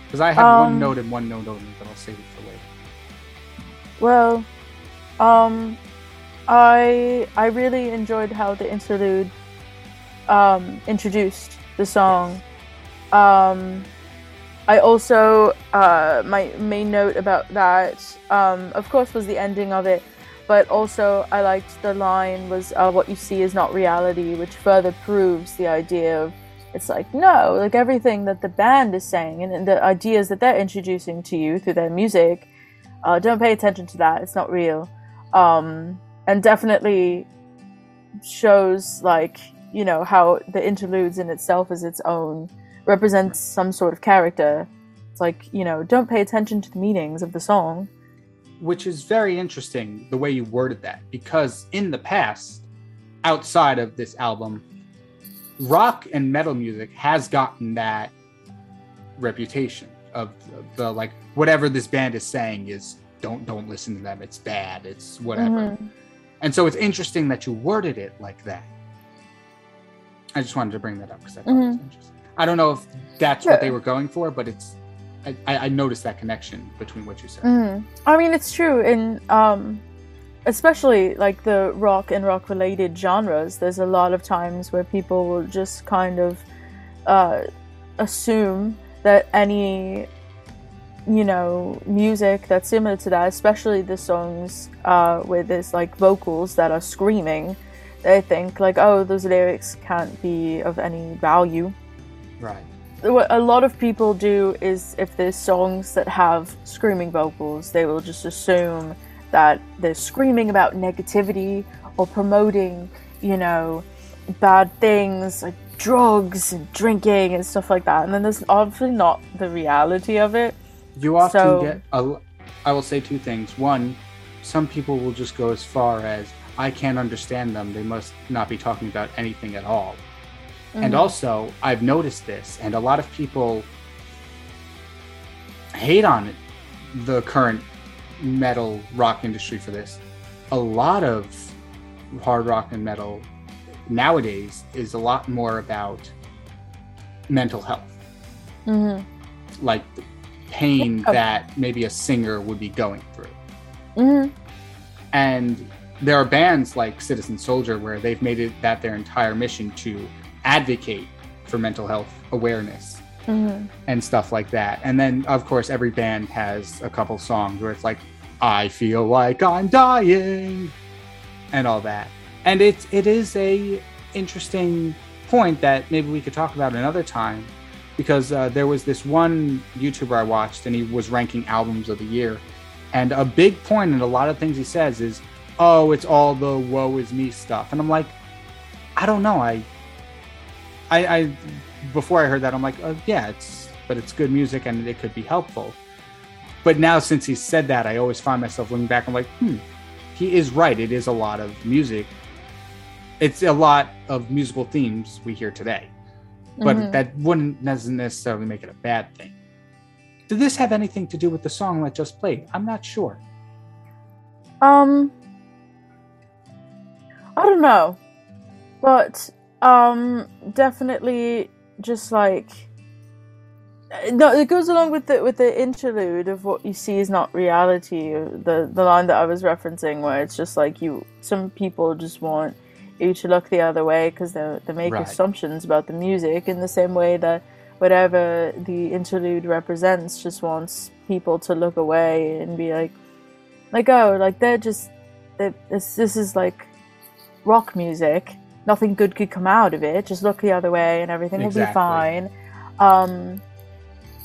Because I have one Um, note and one note only, but I'll save it for later. Well, um, I I really enjoyed how the interlude um, introduced the song. Um, I also uh, my main note about that, um, of course, was the ending of it, but also I liked the line was uh, "What you see is not reality," which further proves the idea of it's like no, like everything that the band is saying and, and the ideas that they're introducing to you through their music uh, don't pay attention to that. It's not real. Um, and definitely shows like you know how the interludes in itself is its own represents some sort of character. It's like, you know, don't pay attention to the meanings of the song. which is very interesting the way you worded that because in the past outside of this album rock and metal music has gotten that reputation of the like whatever this band is saying is don't don't listen to them. It's bad. It's whatever. Mhm. and so it's interesting that you worded it like that. I just wanted to bring that up because i thought it was interesting. I don't know if that's what they were going for but it's I, I noticed that connection between what you said. Mhm. I mean, it's true. And um, especially like the rock and rock related genres. There's a lot of times where people will just kind of uh, assume that any you know music that's similar to that, especially the songs uh, where there's like vocals that are screaming, they think like, oh, those lyrics can't be of any value right what a lot of people do is if there's songs that have screaming vocals, they will just assume that they're screaming about negativity or promoting, you know, bad things like drugs and drinking and stuff like that. And then there's obviously not the reality of it. You often So- get. A, I will say two things. One, some people will just go as far as I can't understand them. They must not be talking about anything at all. And Mhm. also, I've noticed this, and a lot of people hate on it, the current metal rock industry for this. A lot of hard rock and metal nowadays is a lot more about mental health Mhm. like the pain Yeah. that maybe a singer would be going through. Mhm. And there are bands like Citizen Soldier where they've made it that their entire mission to advocate for mental health awareness Mhm. and stuff like that. And then of course every band has a couple songs where it's like I feel like I'm dying and all that. And it it is a interesting point that maybe we could talk about another time because uh, there was this one YouTuber I watched and he was ranking albums of the year. And a big point in a lot of things he says is, "Oh, it's all the woe is me stuff." And I'm like, I don't know. I I, I before I heard that, I'm like, oh, yeah, it's but it's good music and it could be helpful. But now since he said that, I always find myself looking back. I'm like, hmm, he is right. It is a lot of music. It's a lot of musical themes we hear today, but Mhm. that wouldn't necessarily make it a bad thing. Did this have anything to do with the song that just played? I'm not sure. Um, I don't know, but um, definitely just like no, it goes along with the with the interlude of what you see is not reality. The the line that I was referencing, where it's just like you, some people just want you to look the other way because they they make Right. assumptions about the music in the same way that whatever the interlude represents just wants people to look away and be like like oh like they're just they this this is like rock music nothing good could come out of it. Just look the other way and everything will be fine. Um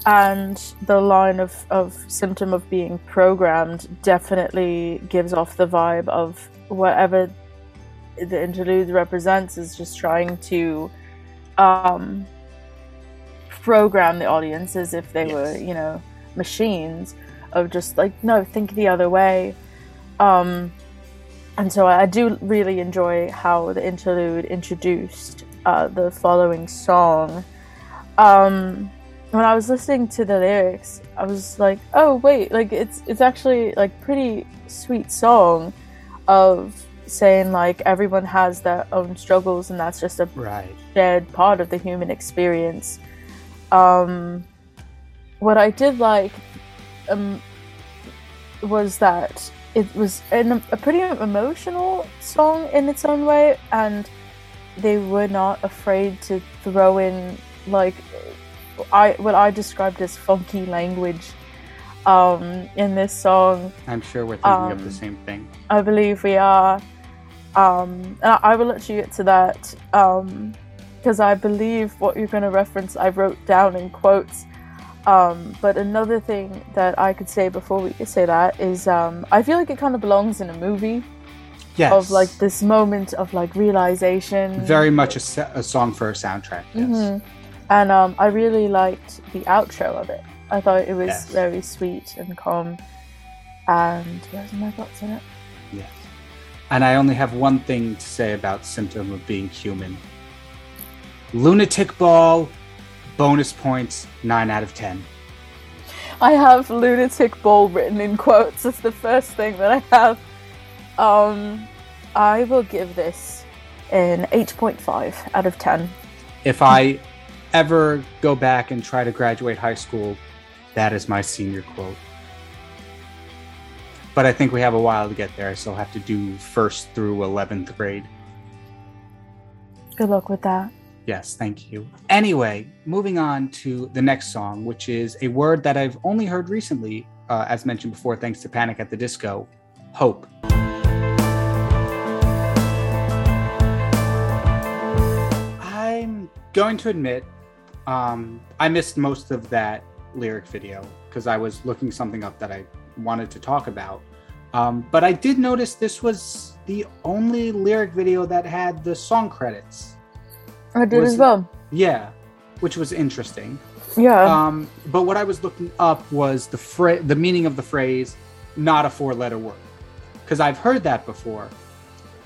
and the line of of symptom of being programmed definitely gives off the vibe of whatever the interlude represents is just trying to um program the audience as if they were you know machines of just like no think the other way. Um and so I do really enjoy how the interlude introduced uh, the following song. Um, when I was listening to the lyrics, I was like, "Oh wait, like it's it's actually like pretty sweet song of saying like everyone has their own struggles and that's just a Right. shared part of the human experience. Um, what I did like um, was that it was an, a pretty emotional song in its own way, and they were not afraid to throw in like I what I described as funky language um, in this song. I'm sure we're thinking of the Um, same thing. I believe we are. Um, and I I will let you get to that because I believe what you're going to reference I wrote down in quotes. Um, but another thing that I could say before we could say that is um, I feel like it kind of belongs in a movie Yes. of like this moment of like realization. very much a, sa- a song for a soundtrack. Yes. Mhm. and um, I really liked the outro of it. I thought it was Yes. very sweet and calm, and those are my thoughts on it. Yes. And I only have one thing to say about Symptom of Being Human. Lunatic Ball, bonus points, 9 out of 10. I have lunatic ball written in quotes. That's the first thing that I have. Um, I will give this an 8.5 out of 10. If I ever go back and try to graduate high school, that is my senior quote. But I think we have a while to get there. I still have to do first through 11th grade. Good luck with that. Yes, thank you. Anyway, moving on to the next song, which is a word that I've only heard recently, uh, as mentioned before, thanks to Panic at the Disco Hope. I'm going to admit, um, I missed most of that lyric video because I was looking something up that I wanted to talk about. Um, but I did notice this was the only lyric video that had the song credits. I did Was as well. Yeah, which was interesting. Yeah. Um, but what I was looking up was the fra- the meaning of the phrase "not a four-letter word," because I've heard that before,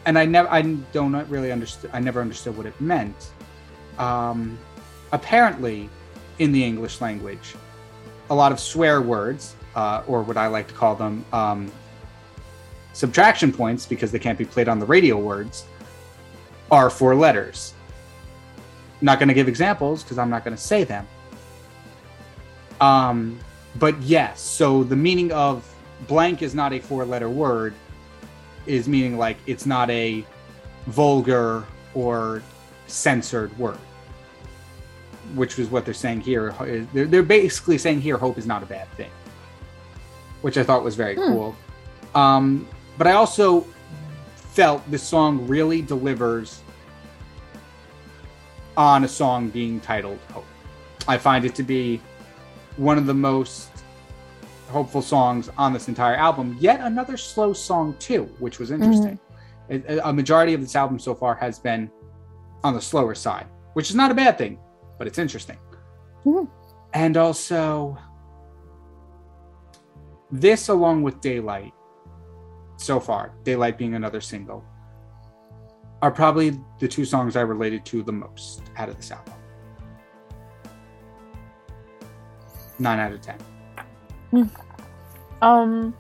and I never I don't really understand. I never understood what it meant. Um, apparently, in the English language, a lot of swear words, uh, or what I like to call them, um, subtraction points, because they can't be played on the radio words, are four letters. Not going to give examples because I'm not going to say them. Um, but yes, so the meaning of blank is not a four letter word is meaning like it's not a vulgar or censored word, which is what they're saying here. They're, they're basically saying here hope is not a bad thing, which I thought was very Hmm. cool. Um, but I also felt this song really delivers on a song being titled Hope. I find it to be one of the most hopeful songs on this entire album. Yet another slow song too, which was interesting. It- a majority of this album so far has been on the slower side, which is not a bad thing, but it's interesting. Mhm. And also, this along with Daylight, so far, Daylight being another single, are probably the two songs I related to the most out of this album. Nine out of ten. Um,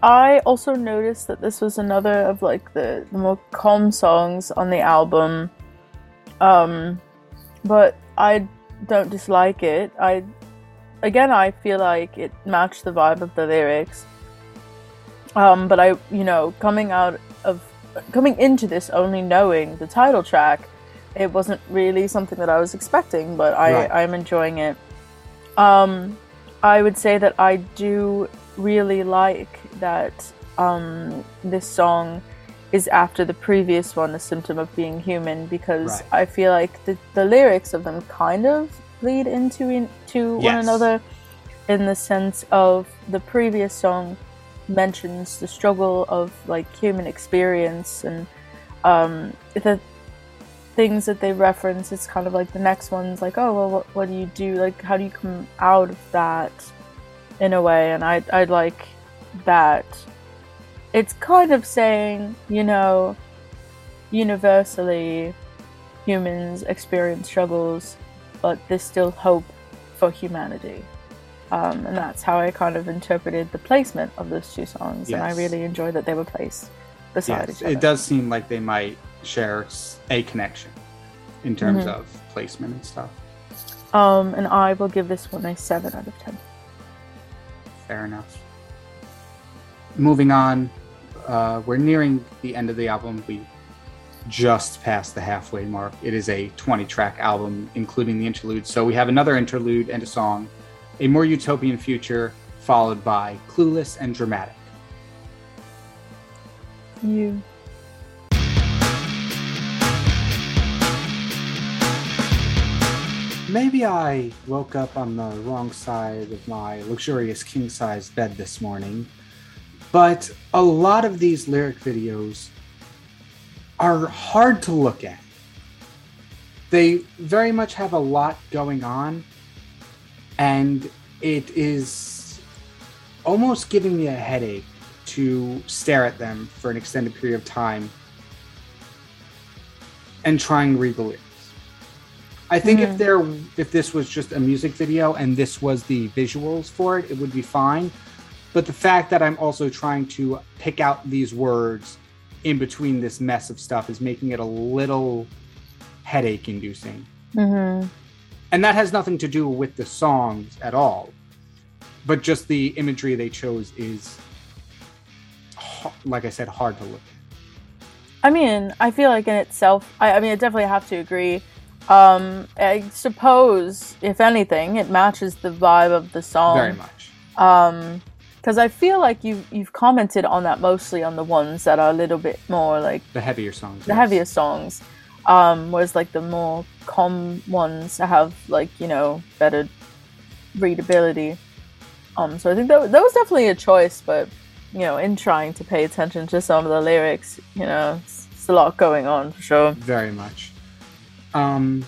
I also noticed that this was another of like the, the more calm songs on the album. Um, but I don't dislike it. I again, I feel like it matched the vibe of the lyrics. Um, but I, you know, coming out coming into this only knowing the title track, it wasn't really something that I was expecting. But I, Right. I'm enjoying it. Um, I would say that I do really like that um, this song is after the previous one, A Symptom of Being Human, because Right. I feel like the, the lyrics of them kind of lead into into one another in the sense of the previous song mentions the struggle of like human experience and um, the things that they reference it's kind of like the next one's like oh well what, what do you do? Like how do you come out of that in a way? And i i like that. It's kind of saying you know universally humans experience struggles but there's still hope for humanity um, and that's how i kind of interpreted the placement of those two songs and i really enjoy that they were placed beside Yes, each other it does seem like they might share a connection in terms Mhm. of placement and stuff. um, and i will give this one a 7 out of 10 Fair enough. Moving on, uh, we're nearing the end of the album. We just passed the halfway mark. It is a 20 track album, including the interlude. So we have another interlude and a song, A More Utopian Future, followed by Clueless and Dramatic. you Maybe I woke up on the wrong side of my luxurious king size bed this morning, but a lot of these lyric videos are hard to look at. they very much have a lot going on, and it is almost giving me a headache to stare at them for an extended period of time and trying to read the lyrics. I think if Mhm. there if this was just a music video and this was the visuals for it, it would be fine. But the fact that I'm also trying to pick out these words in between this mess of stuff is making it a little headache inducing. Mm-hmm. And that has nothing to do with the songs at all. But just the imagery they chose is like I said hard to look at. I mean, I feel like in itself, I, I mean, I definitely have to agree. Um, I suppose, if anything, it matches the vibe of the song. Very much. Um, because I feel like you've you've commented on that mostly on the ones that are a little bit more like The heavier songs. the yes. heavier songs, um, whereas like the more calm ones have like you know better readability. Um, so I think that that was definitely a choice, but you know, in trying to pay attention to some of the lyrics, you know, it's, it's a lot going on for sure. very much. Um,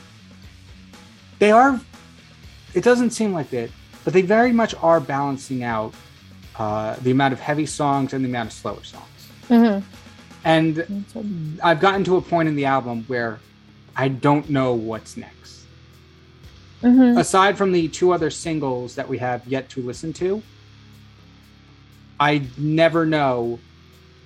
they are. It doesn't seem like it, but they very much are balancing out uh, the amount of heavy songs and the amount of slower songs. Mm-hmm. And I've gotten to a point in the album where I don't know what's next. Mm-hmm. Aside from the two other singles that we have yet to listen to, I never know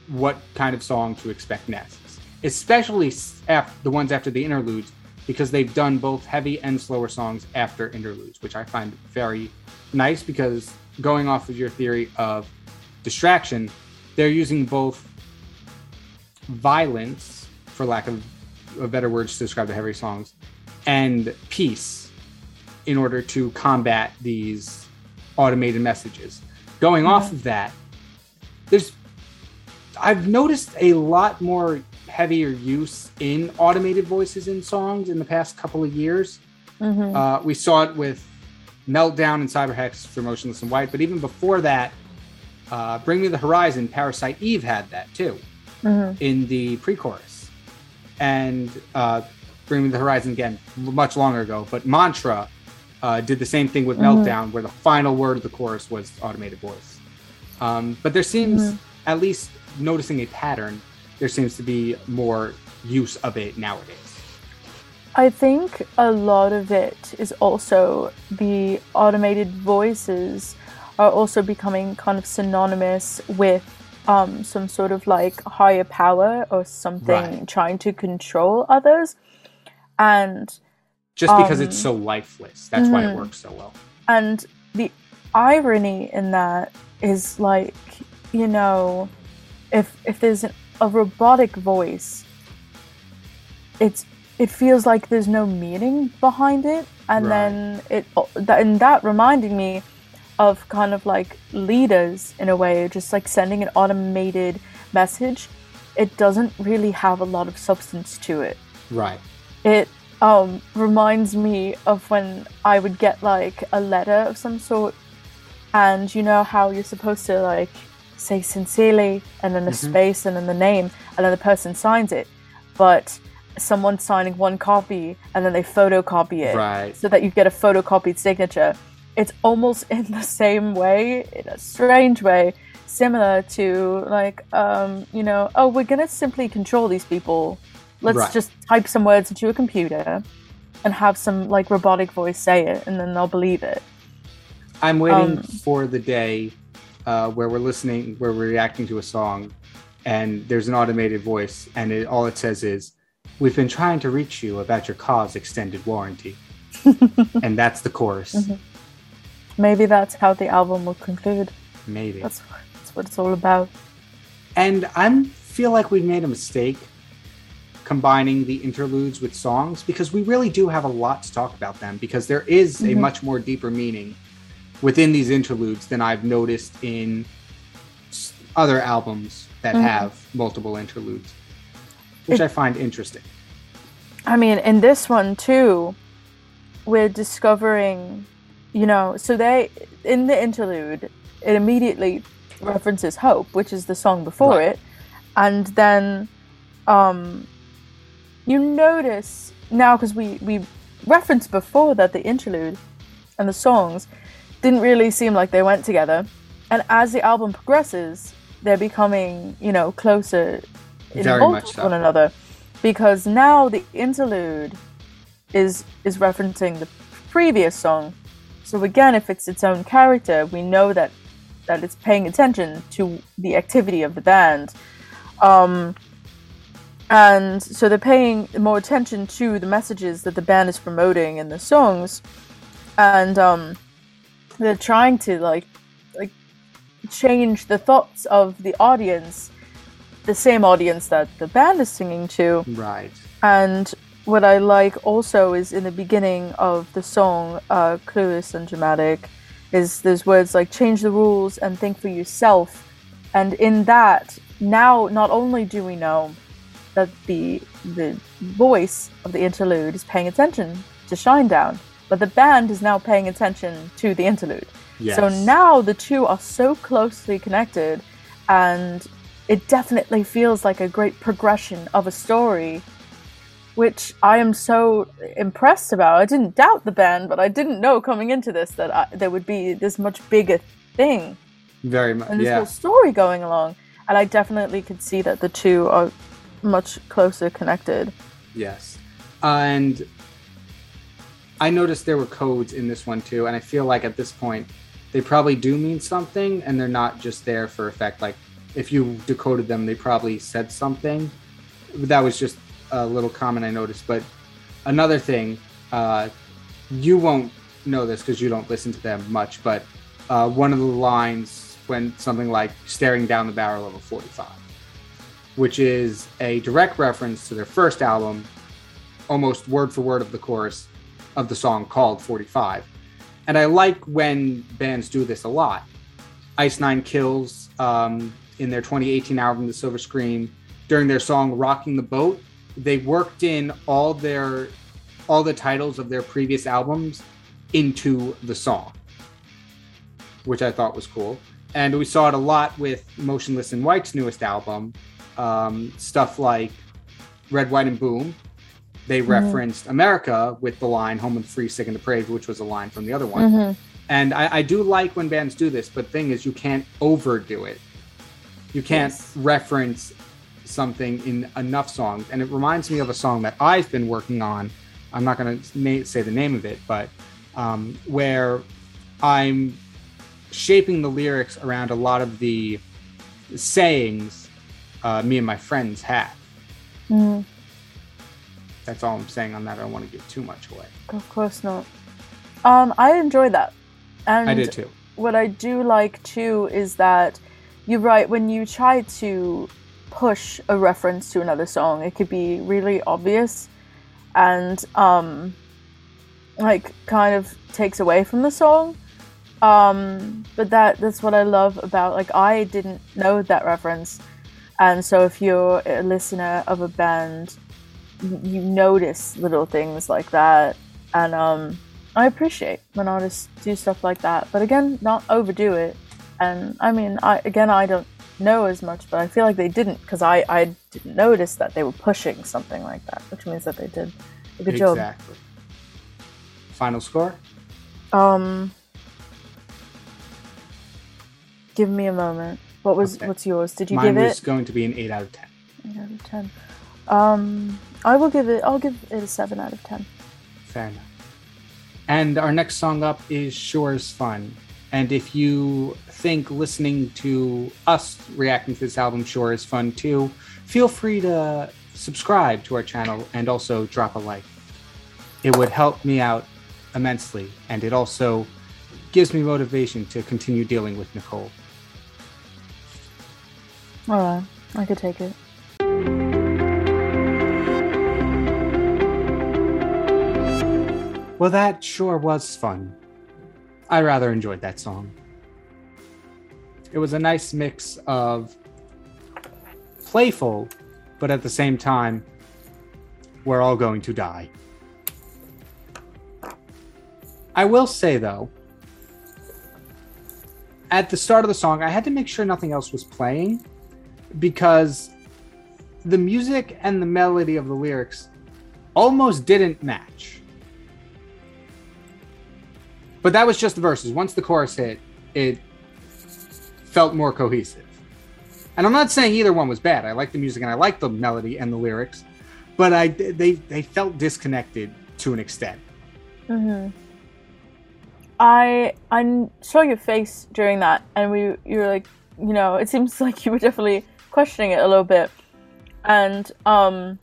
what kind of song to expect next. Especially s- af- the ones after the interludes, because they've done both heavy and slower songs after interludes, which I find very nice because going off of your theory of distraction, they're using both violence, for lack of, of better words to describe the heavy songs, and peace in order to combat these automated messages. Going off of that, there's I've noticed a lot more heavier use in automated voices in songs in the past couple of years. Mm-hmm. Uh, we saw it with Meltdown and Cyberhex for Motionless in White, but even before that, uh, Bring Me the Horizon, Parasite Eve had that too Mm-hmm. in the pre-chorus, and uh, Bring Me the Horizon again much longer ago. But Mantra uh, did the same thing with Mhm. Meltdown, where the final word of the chorus was automated voice. Um, but there seems, Mhm. at least noticing a pattern, there seems to be more use of it nowadays. I think a lot of it is also the automated voices are also becoming kind of synonymous with um, some sort of like higher power or something Right. trying to control others. And Just because it's Um, so lifeless, that's why it mhm. works so well. and the irony in that is like you know if if there's an, a robotic voice it's it feels like there's no meaning behind it and Right. then it that and that reminded me of kind of like leaders in a way just like sending an automated message it doesn't really have a lot of substance to it Right. it um, reminds me of when I would get like a letter of some sort, and you know how you're supposed to like say sincerely and then a Mhm. space and then the name, and then the person signs it, but someone signing one copy and then they photocopy it Right. so that you get a photocopied signature. It's almost in the same way, in a strange way, similar to like, um, you know, oh, we're gonna simply control these people. Let's Right. just type some words into a computer and have some like robotic voice say it, and then they'll believe it. I'm waiting Um, for the day uh, where we're listening, where we're reacting to a song, and there's an automated voice, and it, all it says is, "We've been trying to reach you about your car's extended warranty," (laughs) and that's the chorus. Mhm. Maybe that's how the album will conclude. Maybe. That's that's what it's all about. and I feel like we've made a mistake combining the interludes with songs because we really do have a lot to talk about them because there is a Mhm. much more deeper meaning within these interludes than I've noticed in other albums that Mhm. have multiple interludes, which It- I find interesting. I mean, in this one too, we're discovering, you know, so they in the interlude, it immediately references Hope, which is the song before Right. it, and then um you notice now because we we referenced before that the interlude and the songs didn't really seem like they went together, and as the album progresses, they're becoming you know closer Very involved much so. one another because now the interlude is is referencing the previous song. So again, if it's its own character, we know that that it's paying attention to the activity of the band. Um, and so they're paying more attention to the messages that the band is promoting in the songs, and um, they're trying to like like change the thoughts of the audience, the same audience that the band is singing to. Right. And what I like also is in the beginning of the song, uh, Clueless and Dramatic, is there's words like change the rules and think for yourself. And in that, now not only do we know that the the voice of the interlude is paying attention to Shinedown, but the band is now paying attention to the interlude. Yes. So now the two are so closely connected, and it definitely feels like a great progression of a story, which I am so impressed about. I didn't doubt the band, but I didn't know coming into this that I, there would be this much bigger thing Very much. and this Yeah. whole story going along. And I definitely could see that the two are much closer connected. Yes. And I noticed there were codes in this one too, and I feel like at this point they probably do mean something and they're not just there for effect. Like if you decoded them, they probably said something. That was just a little comment I noticed. But another thing, uh, you won't know this because you don't listen to them much, but uh, one of the lines when something like staring down the barrel of a 45 which is a direct reference to their first album, almost word for word of the chorus of the song called 45. And I like when bands do this a lot. Ice Nine Kills um, in their 2018 album, The Silver Scream, during their song Rocking the Boat, they worked in all their all the titles of their previous albums into the song, which I thought was cool. And we saw it a lot with Motionless in White's newest album, um, stuff like Red, White, and Boom. They referenced America with the line "Home and Free, Sick and Depraved," which was a line from the other one. Mhm. And I, I do like when bands do this, but thing is, you can't overdo it. You can't Yes. reference something in enough songs. And it reminds me of a song that I've been working on. I'm not going to na- say the name of it, but um, where I'm shaping the lyrics around a lot of the sayings uh, me and my friends have. Mhm. That's all I'm saying on that. I don't want to give too much away. Of course not. Um, I enjoy that. And I did too. what I do like too is that you're right, when you try to push a reference to another song, it could be really obvious and um like kind of takes away from the song. Um but that that's what I love about like I didn't know that reference. And so if you're a listener of a band, you notice little things like that and um I appreciate when artists do stuff like that, but again, not overdo it. And I mean, I again, I don't know as much, but I feel like they didn't because I I didn't notice that they were pushing something like that, which means that they did a good job. exactly. Final score? Um, give me a moment. What was Okay. what's yours? Did you Mine give was it going to be an 8 out of 10. eight out of ten? Um, I will give it. I'll give it a seven out of ten. Fair enough. And our next song up is Sure is Fun. And if you think listening to us reacting to this album sure is fun too, feel free to subscribe to our channel and also drop a like. It would help me out immensely, and it also gives me motivation to continue dealing with Nicole. All right, I could take it. Well, that sure was fun. I rather enjoyed that song. It was a nice mix of playful, but at the same time, we're all going to die. I will say, though, at the start of the song, I had to make sure nothing else was playing because the music and the melody of the lyrics almost didn't match. But that was just the verses. Once the chorus hit, it felt more cohesive. And I'm not saying either one was bad. I like the music and I like the melody and the lyrics, but I they they felt disconnected to an extent. hmm I I saw your face during that, and we you were like, you know, it seems (laughs) like you were definitely questioning it a little bit, and um,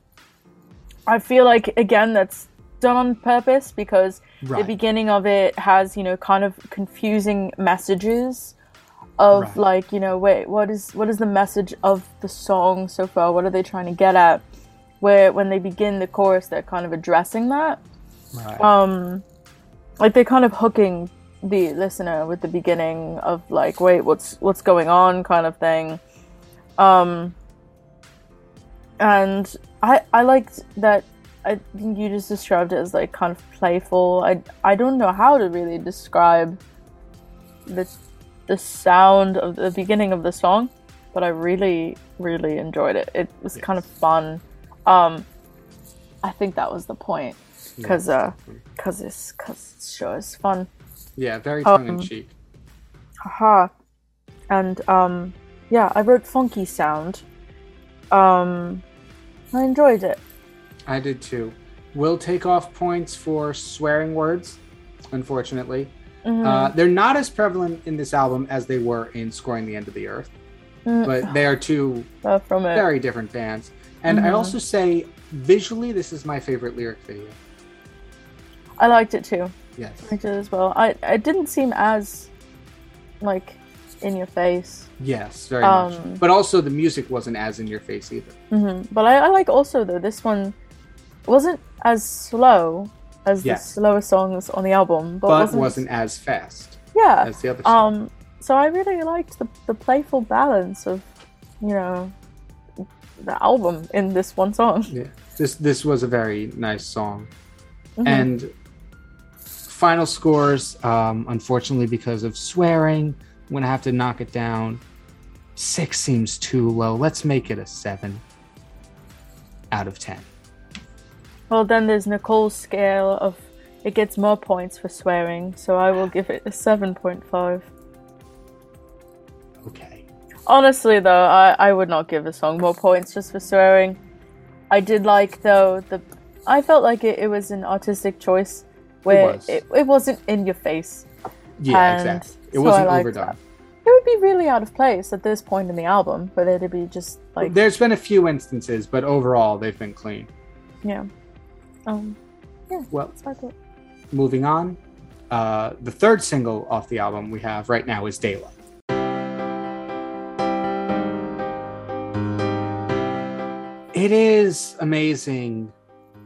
I feel like again that's done on purpose because the beginning of it has you know kind of confusing messages of Right. like you know wait what is what is the message of the song so far? What are they trying to get at? Where when they begin the chorus they're kind of addressing that. Right. um like they're kind of hooking the listener with the beginning of like wait what's what's going on kind of thing. Um and i i liked that i think you just described it as like kind of playful. I i don't know how to really describe the the sound of the beginning of the song but i really really enjoyed it. It was kind of fun. Um i think that was the point because uh because it's because sure is fun. Yeah, very um, tongue in cheek. haha. And um yeah i wrote funky sound. Um i enjoyed it. I did too. We'll take off points for swearing words, unfortunately. Mhm. Uh, they're not as prevalent in this album as they were in Scoring the End of the Earth, Mm, but they are two very different bands. And I Mhm. also say, visually, this is my favorite lyric video. i liked it too Yes. i liked it as well i it didn't seem as like in your face Yes, very Um, much. But also, the music wasn't as in your face either. hmm but I, I like also though this one wasn't as slow as Yeah. the slower songs on the album but, But wasn't, wasn't, as fast yeah as the other song. Um, so I really liked the, the playful balance of, you know, the album in this one song. Yeah. This this was a very nice song. Mhm. And final scores, um, unfortunately, because of swearing, I'm gonna have to knock it down. Six seems too low. Let's make it a seven out of ten. Well, then there's Nicole's scale of it gets more points for swearing, so I will give it a 7.5. Okay. Honestly, though, I, I would not give the song more points just for swearing. I did like, though, the. I felt like it, it was an artistic choice where was. it, it wasn't in your face. Yeah, And exactly. It so wasn't overdone. that. It would be really out of place at this point in the album for there to be just like There's been a few instances, but overall they've been clean. yeah. Um, Well, that's my thought. moving on. Uh, the third single off the album we have right now is Daylight. It is amazing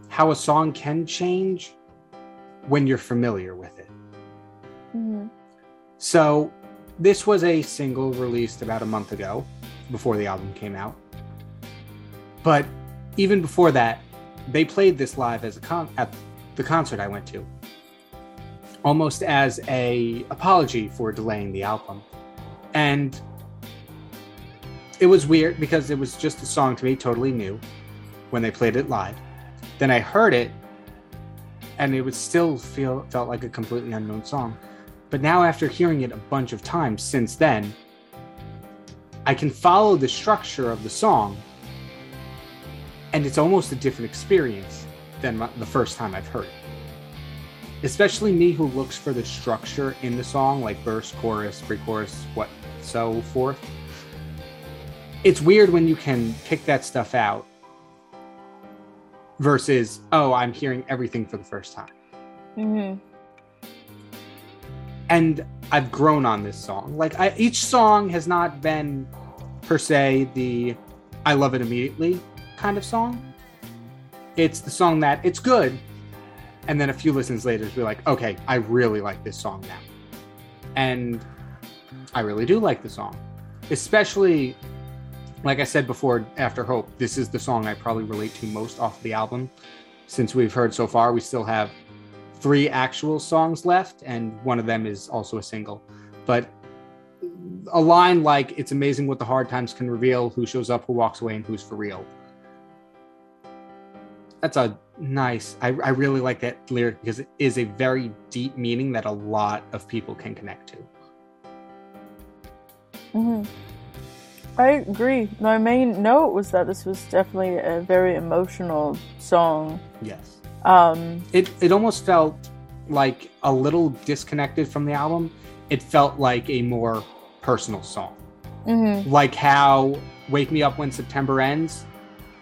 how a song can change when you're familiar with it. Mhm. So, this was a single released about a month ago before the album came out. But even before that, they played this live as a con- at the concert I went to. Almost as a apology for delaying the album. And it was weird because it was just a song to me totally new when they played it live. Then I heard it and it would still feel felt like a completely unknown song. But now after hearing it a bunch of times since then, I can follow the structure of the song and it's almost a different experience than my, the first time I've heard it. Especially me who looks for the structure in the song, like verse, chorus, pre-chorus, what so forth. It's weird when you can pick that stuff out versus, oh, I'm hearing everything for the first time. Mhm. and I've grown on this song. Like I, each song has not been per se the I love it immediately kind of song. It's the song that it's good, and then a few listens later, be like, okay, I really like this song now, and I really do like the song, especially like I said before. After Hope, this is the song I probably relate to most off the album. Since we've heard so far, we still have three actual songs left, and one of them is also a single. But a line like "It's amazing what the hard times can reveal: who shows up, who walks away, and who's for real." That's a nice. I, I really like that lyric because it is a very deep meaning that a lot of people can connect to. hmm I agree. My main note was that this was definitely a very emotional song. Yes. Um, It it almost felt like a little disconnected from the album. It felt like a more personal song. mhm. Like how Wake Me Up When September Ends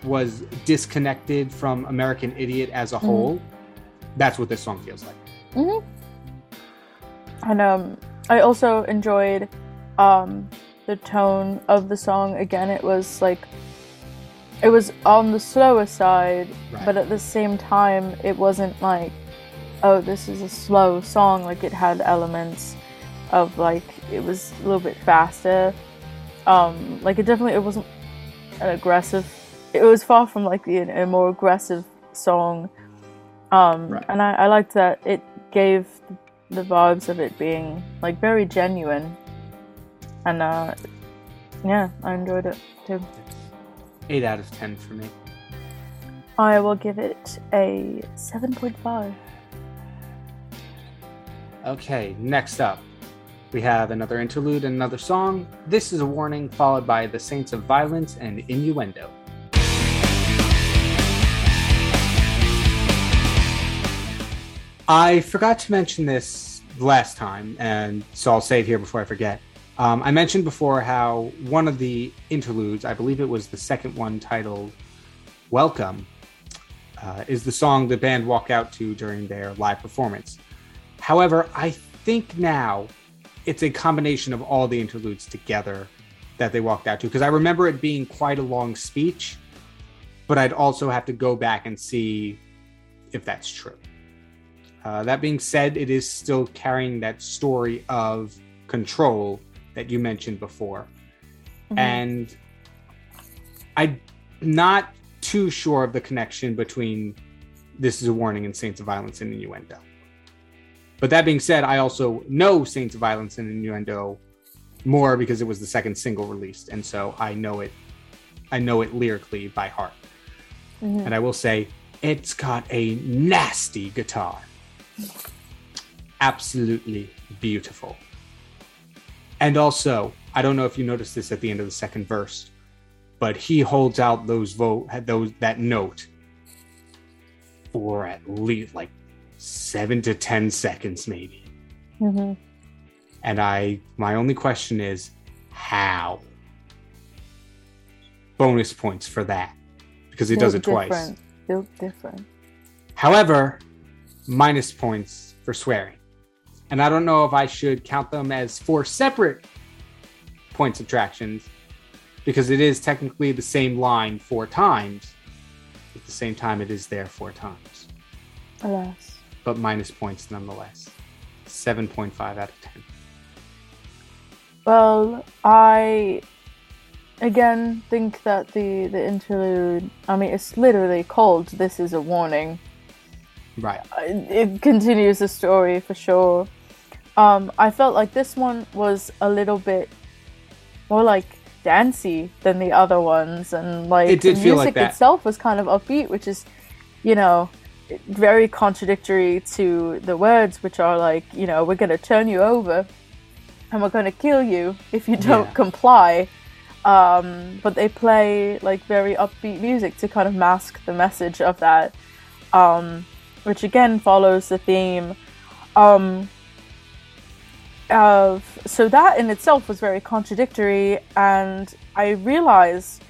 was disconnected from American Idiot as a whole. That's what this song feels like. hmm And um, I also enjoyed um, the tone of the song. Again, it was like it was on the slower side, Right. but at the same time, it wasn't like, oh, this is a slow song. Like it had elements of like it was a little bit faster. Um, like it definitely it wasn't an aggressive. It was far from like the, a more aggressive song. Um, Right. and I, I liked that it gave the vibes of it being like very genuine, and uh, yeah, I enjoyed it too. Eight out of ten for me. I will give it a seven point five. Okay, next up, we have another interlude and another song. This is a warning, followed by the Saints of Violence and Innuendo. I forgot to mention this last time, and so I'll say it here before I forget. Um, I mentioned before how one of the interludes, I believe it was the second one titled Welcome, uh, is the song the band walk out to during their live performance. However, I think now it's a combination of all the interludes together that they walked out to because I remember it being quite a long speech, but I'd also have to go back and see if that's true. Uh, that being said, it is still carrying that story of control that you mentioned before. And I'm not too sure of the connection between This is a Warning and Saints of Violence and Innuendo. But that being said, I also know Saints of Violence and Innuendo more because it was the second single released, and so I know it. I know it lyrically by heart, Mhm. and I will say it's got a nasty guitar. Absolutely beautiful. And also, I don't know if you noticed this at the end of the second verse, but he holds out those vote those that note for at least like seven to ten seconds, maybe. Mhm. And I, my only question is, how? Bonus points for that because he does it Built twice. different. Built different. However, minus points for swearing. And I don't know if I should count them as four separate point subtractions because it is technically the same line four times. At the same time, it is there four times, Alas. but minus points nonetheless. 7.5 out of 10. Well, I again think that the the interlude. I mean, it's literally called "This Is a Warning." Right. It, it continues the story for sure. Um, I felt like this one was a little bit more like dancey than the other ones, and like It did the feel like music that. itself was kind of upbeat, which is, you know, very contradictory to the words, which are like, you know, we're gonna turn you over, and we're gonna kill you if you don't Yeah. comply. Um, but they play like very upbeat music to kind of mask the message of that, um, which again follows the theme um, of so that in itself was very contradictory, and I realized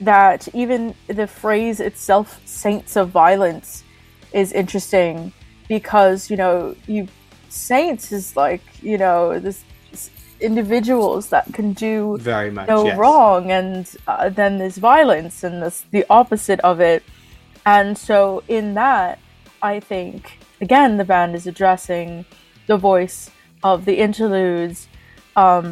that even the phrase itself, "saints of violence," is interesting because you know you saints is like you know this this individuals that can do Very much. no yes. wrong and uh, then there's violence and this the opposite of it and so in that i think again the band is addressing the voice of the interludes um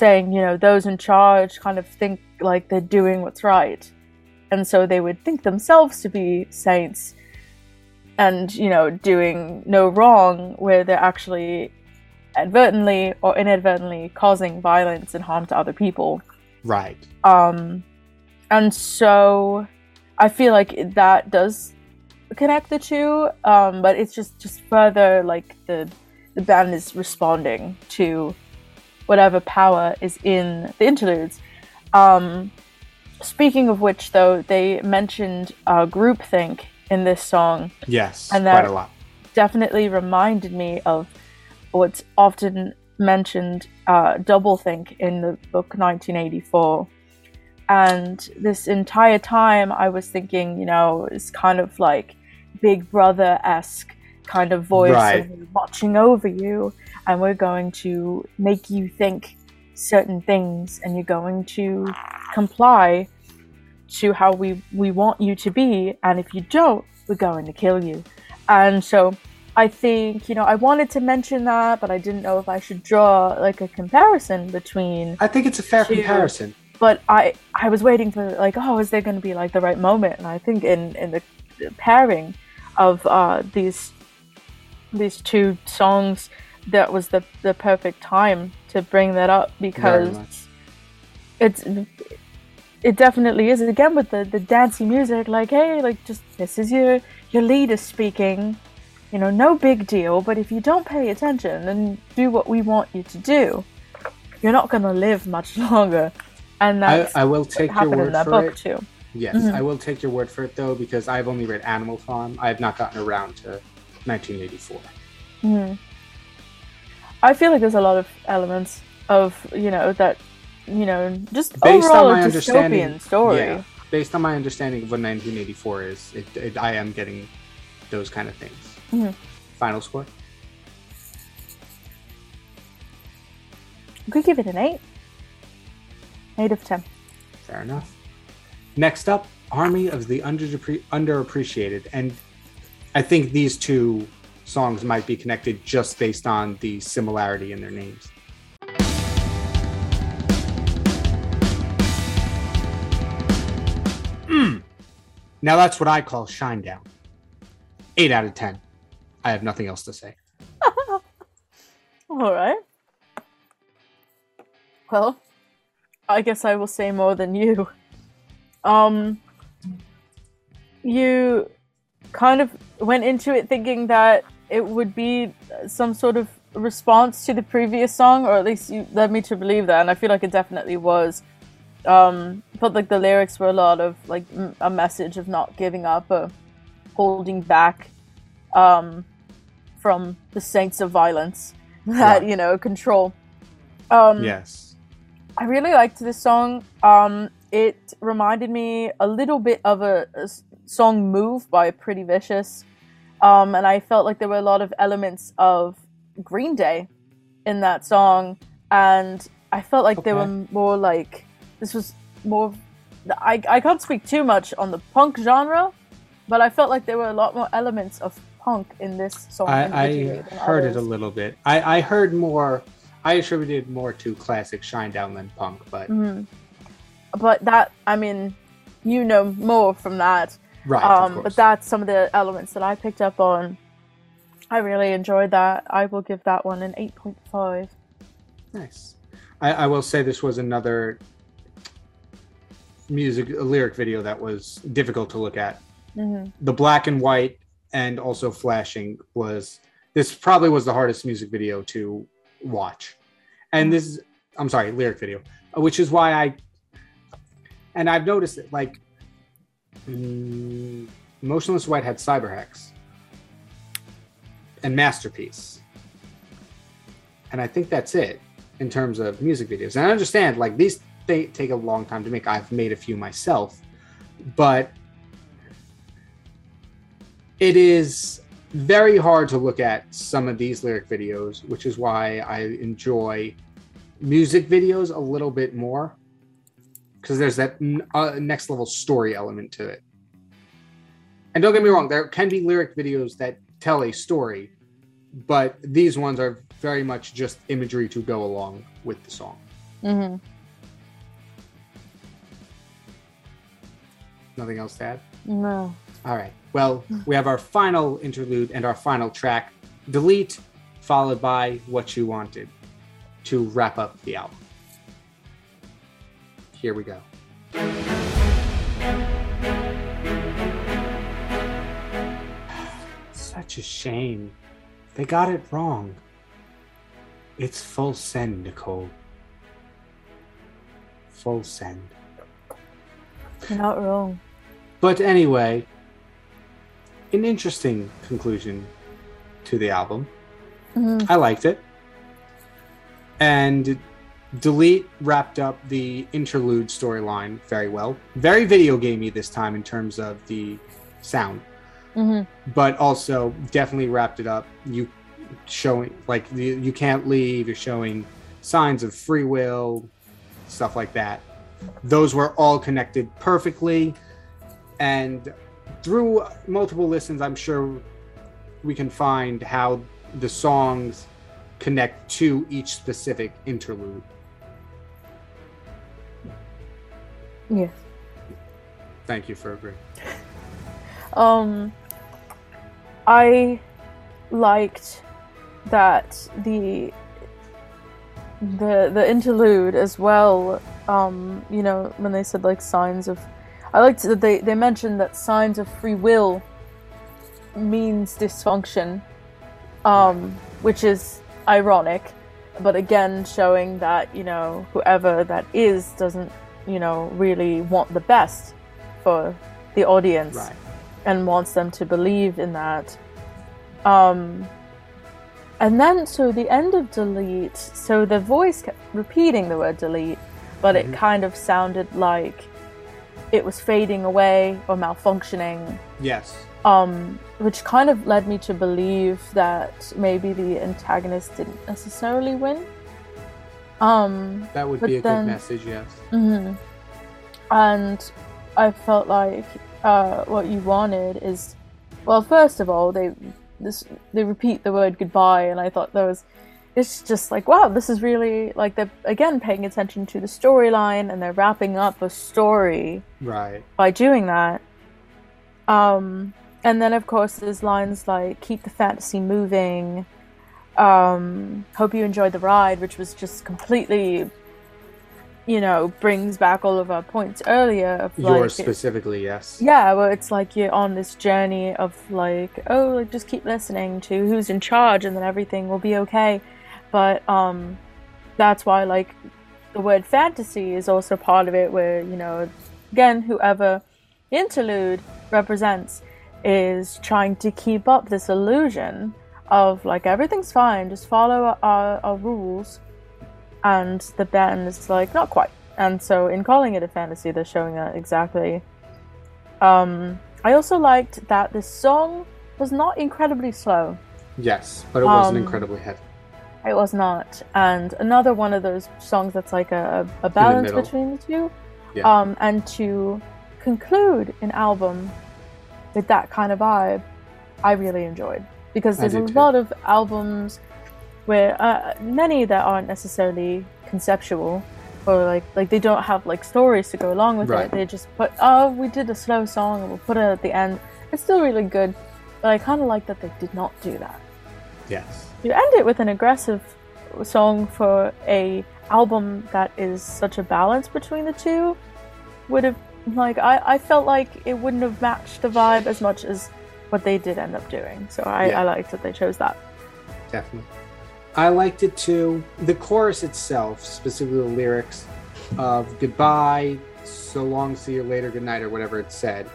saying you know those in charge kind of think like they're doing what's right and so they would think themselves to be saints and you know doing no wrong where they're actually advertently or inadvertently causing violence and harm to other people Right. um and so I feel like that does connect the two, um, but it's just just further like the the band is responding to whatever power is in the interludes. Um, speaking of which, though, they mentioned uh, groupthink in this song. Yes, and quite that a lot. definitely reminded me of what's often mentioned uh, doublethink in the book 1984. And this entire time, I was thinking, you know, it's kind of like Big Brother esque kind of voice, Right. watching over you, and we're going to make you think certain things, and you're going to comply to how we we want you to be, and if you don't, we're going to kill you. And so I think, you know, I wanted to mention that, but I didn't know if I should draw like a comparison between I think it's a fair to- comparison. but I I was waiting for like, oh, is there going to be like the right moment? And I think in in the pairing of uh, these these two songs, that was the the perfect time to bring that up because it's it definitely is again with the the dancey music. Like, hey, like just this is your your leader speaking. You know, no big deal. But if you don't pay attention and do what we want you to do, you're not going to live much (laughs) longer. And I, that's I will take your word that for book it. too. Yes, Mhm. I will take your word for it though, because I've only read Animal Farm. I have not gotten around to 1984. Mhm. I feel like there's a lot of elements of you know that you know just Based on overall a my understanding, dystopian story. yeah, based on my understanding of what 1984 is, it, it, I am getting those kind of things. Mhm. Final score? We could give it an eight. Eight of ten. Fair enough. Next up, Army of the Underappreciated, and I think these two songs might be connected just based on the similarity in their names. Mm. Now that's what I call Shinedown. Eight out of ten. I have nothing else to say. (laughs) All right. Well, I guess I will say more than you. Um, you kind of went into it thinking that it would be some sort of response to the previous song, or at least you led me to believe that, and I feel like it definitely was. Um, but like the lyrics were a lot of like m- a message of not giving up or holding back um, from the saints of violence (laughs) that Right. you know control. Um, Yes. I really liked this song. Um, it reminded me a little bit of a song "Move" by Pretty Vicious, um, and I felt like there were a lot of elements of Green Day in that song, and I felt like they were more like this was more. I I can't speak too much on the punk genre, but I felt like there were a lot more elements of punk in this song. I, I heard it a little bit. I, I heard more. I attributed more to classic Shinedown than punk, but Mhm. But that, I mean, you know more from that. right. um, but that's some of the elements that I picked up on. I really enjoyed that. I will give that one an 8.5. Nice. I, I will say this was another music a lyric video that was difficult to look at. hmm The black and white and also flashing was this probably was the hardest music video to watch. And this is I'm sorry, lyric video, which is why I and I've noticed it like mm, Motionless White had Cyberhex and Masterpiece. And I think that's it in terms of music videos. And I understand like these they take a long time to make. I've made a few myself, but it is very hard to look at some of these lyric videos, which is why I enjoy music videos a little bit more because there's that n- uh, next level story element to it. And don't get me wrong, there can be lyric videos that tell a story, but these ones are very much just imagery to go along with the song. Mm-hmm. Nothing else to add? No. All right. Well, we have our final interlude and our final track, Delete, followed by What You Wanted, to wrap up the album. Here we go. Such a shame. They got it wrong. It's full send, Nicole. Full send. Not wrong. But anyway, an interesting conclusion to the album. Mm-hmm. I liked it. And Delete wrapped up the interlude storyline very well. Very video gamey this time in terms of the sound, Mhm. but also definitely wrapped it up. You showing like you, you can't leave. You're showing signs of free will, stuff like that. Those were all connected perfectly, and through multiple listens, I'm sure we can find how the songs connect to each specific interlude. Yes. Thank you for agreeing. Um, I liked that the the the interlude as well. Um, you know, when they said like signs of, I liked that they they mentioned that signs of free will means dysfunction, um, which is ironic, but again showing that you know whoever that is doesn't you know really want the best for the audience Right. and wants them to believe in that. Um, and then, so the end of delete, so the voice kept repeating the word delete, but Mhm. it kind of sounded like it was fading away or malfunctioning, Yes. um, which kind of led me to believe that maybe the antagonist didn't necessarily win. Um, That would be a then- good message, yes. hmm And I felt like uh, what you wanted is, well, first of all, they this they repeat the word goodbye, and I thought that was it's just like wow, this is really like they're again paying attention to the storyline, and they're wrapping up a story Right. by doing that. Um, and then of course there's lines like "keep the fantasy moving." Um, hope you enjoyed the ride, which was just completely, you know, brings back all of our points earlier of like, Yours specifically, yes. yeah, well, it's like you're on this journey of like, oh, like just keep listening to who's in charge, and then everything will be okay. But um, that's why like the word fantasy is also part of it, where you know, again, whoever interlude represents is trying to keep up this illusion of like everything's fine, just follow our, our rules, and the band is like not quite. And so, in calling it a fantasy, they're showing that exactly. Um, I also liked that this song was not incredibly slow. Yes, but it wasn't Um, incredibly heavy. It was not. And another one of those songs that's like a, a balance middle. between the two. Yeah. Um, and to conclude an album with that kind of vibe, I really enjoyed. Because there's a too. lot of albums where uh, many that aren't necessarily conceptual or like like they don't have like stories to go along with Right. it. They just put oh we did a slow song and we'll put it at the end. It's still really good, but I kind of like that they did not do that Yes. you end it with an aggressive song for a album that is such a balance between the two would have like I, I felt like it wouldn't have matched the vibe as much as what they did end up doing so I, Yeah. I liked that they chose that Definitely. I liked it too. The chorus itself, specifically the lyrics of goodbye, so long, see you later, good night, or whatever it said.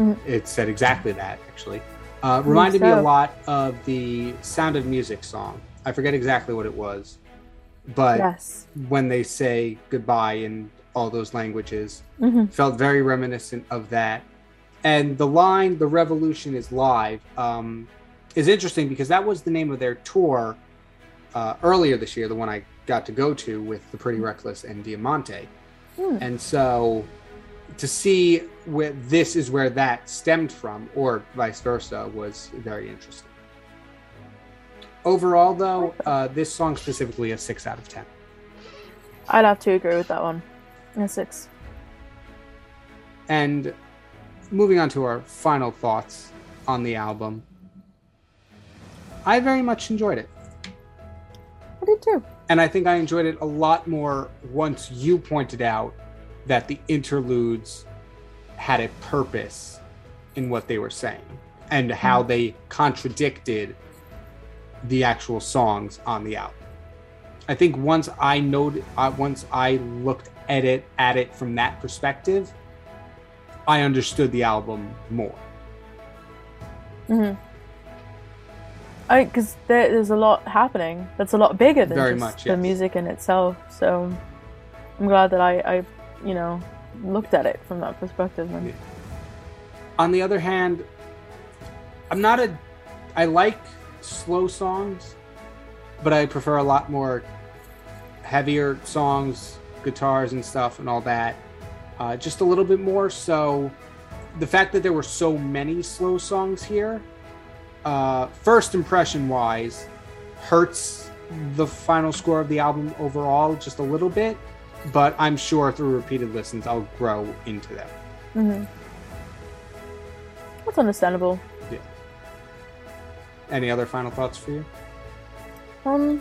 Mhm. It said exactly that, actually. Uh, reminded me a lot of the Sound of Music song. I forget exactly what it was, but yes when they say goodbye in all those languages, hmm felt very reminiscent of that. And the line "The Revolution is live" um, is interesting because that was the name of their tour uh, earlier this year, the one I got to go to with the Pretty Reckless and Diamante. Hmm. And so to see where this is where that stemmed from, or vice versa, was very interesting. Overall, though, uh, this song specifically a six out of ten. I'd have to agree with that one a six And moving on to our final thoughts on the album, I very much enjoyed it. I did too And I think I enjoyed it a lot more once you pointed out that the interludes had a purpose in what they were saying. and how they contradicted the actual songs on the album. I think once I noted, uh, once I looked at it at it from that perspective, I understood the album more. Mm-hmm. I because there, there's a lot happening that's a lot bigger than Very just much, the music in itself. So I'm glad that I, I, you know, looked at it from that perspective. Yeah. On the other hand, I'm not a. I like slow songs, but I prefer a lot more heavier songs, guitars and stuff, and all that. Uh, just a little bit more. So, the fact that there were so many slow songs here, uh, first impression wise, hurts the final score of the album overall just a little bit. But I'm sure through repeated listens, I'll grow into that. Mhm. That's understandable. Yeah. Any other final thoughts for you? Um,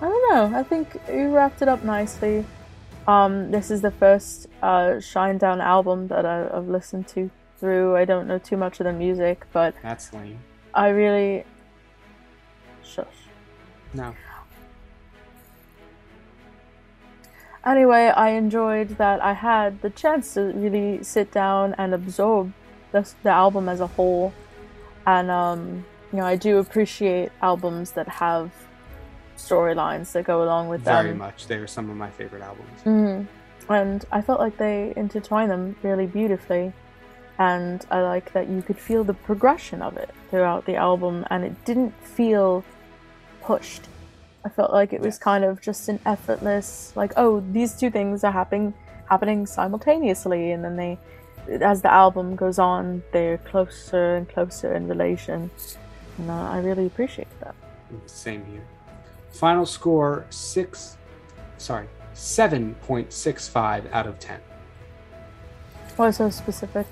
I don't know. I think you wrapped it up nicely. Um, this is the first uh, Shinedown album that I, I've listened to through. I don't know too much of the music, but That's lame. I really. Shush. No. Anyway, I enjoyed that I had the chance to really sit down and absorb the, the album as a whole. And, um, you know, I do appreciate albums that have storylines that go along with them. Very much. They are some of my favorite albums. hmm And I felt like they intertwine them really beautifully. And I like that you could feel the progression of it throughout the album, and it didn't feel pushed. I felt like it was kind of just an effortless, like, oh, these two things are happening happening simultaneously, and then they, as the album goes on, they're closer and closer in relation. And uh, I really appreciate that. Same here. Final score six, sorry, 7.65 out of 10. Why so specific?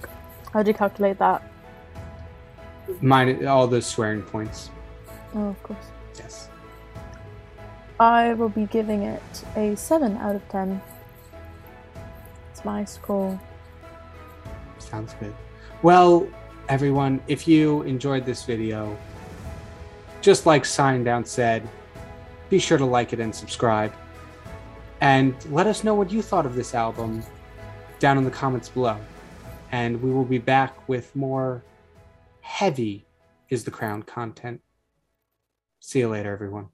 How'd you calculate that? Mine, all those swearing points. Oh, of course. Yes. I will be giving it a 7 out of 10. It's my score. Sounds good. Well, everyone, if you enjoyed this video, just like Shinedown said, be sure to like it and subscribe. And let us know what you thought of this album down in the comments below. And we will be back with more heavy is the crown content. See you later, everyone.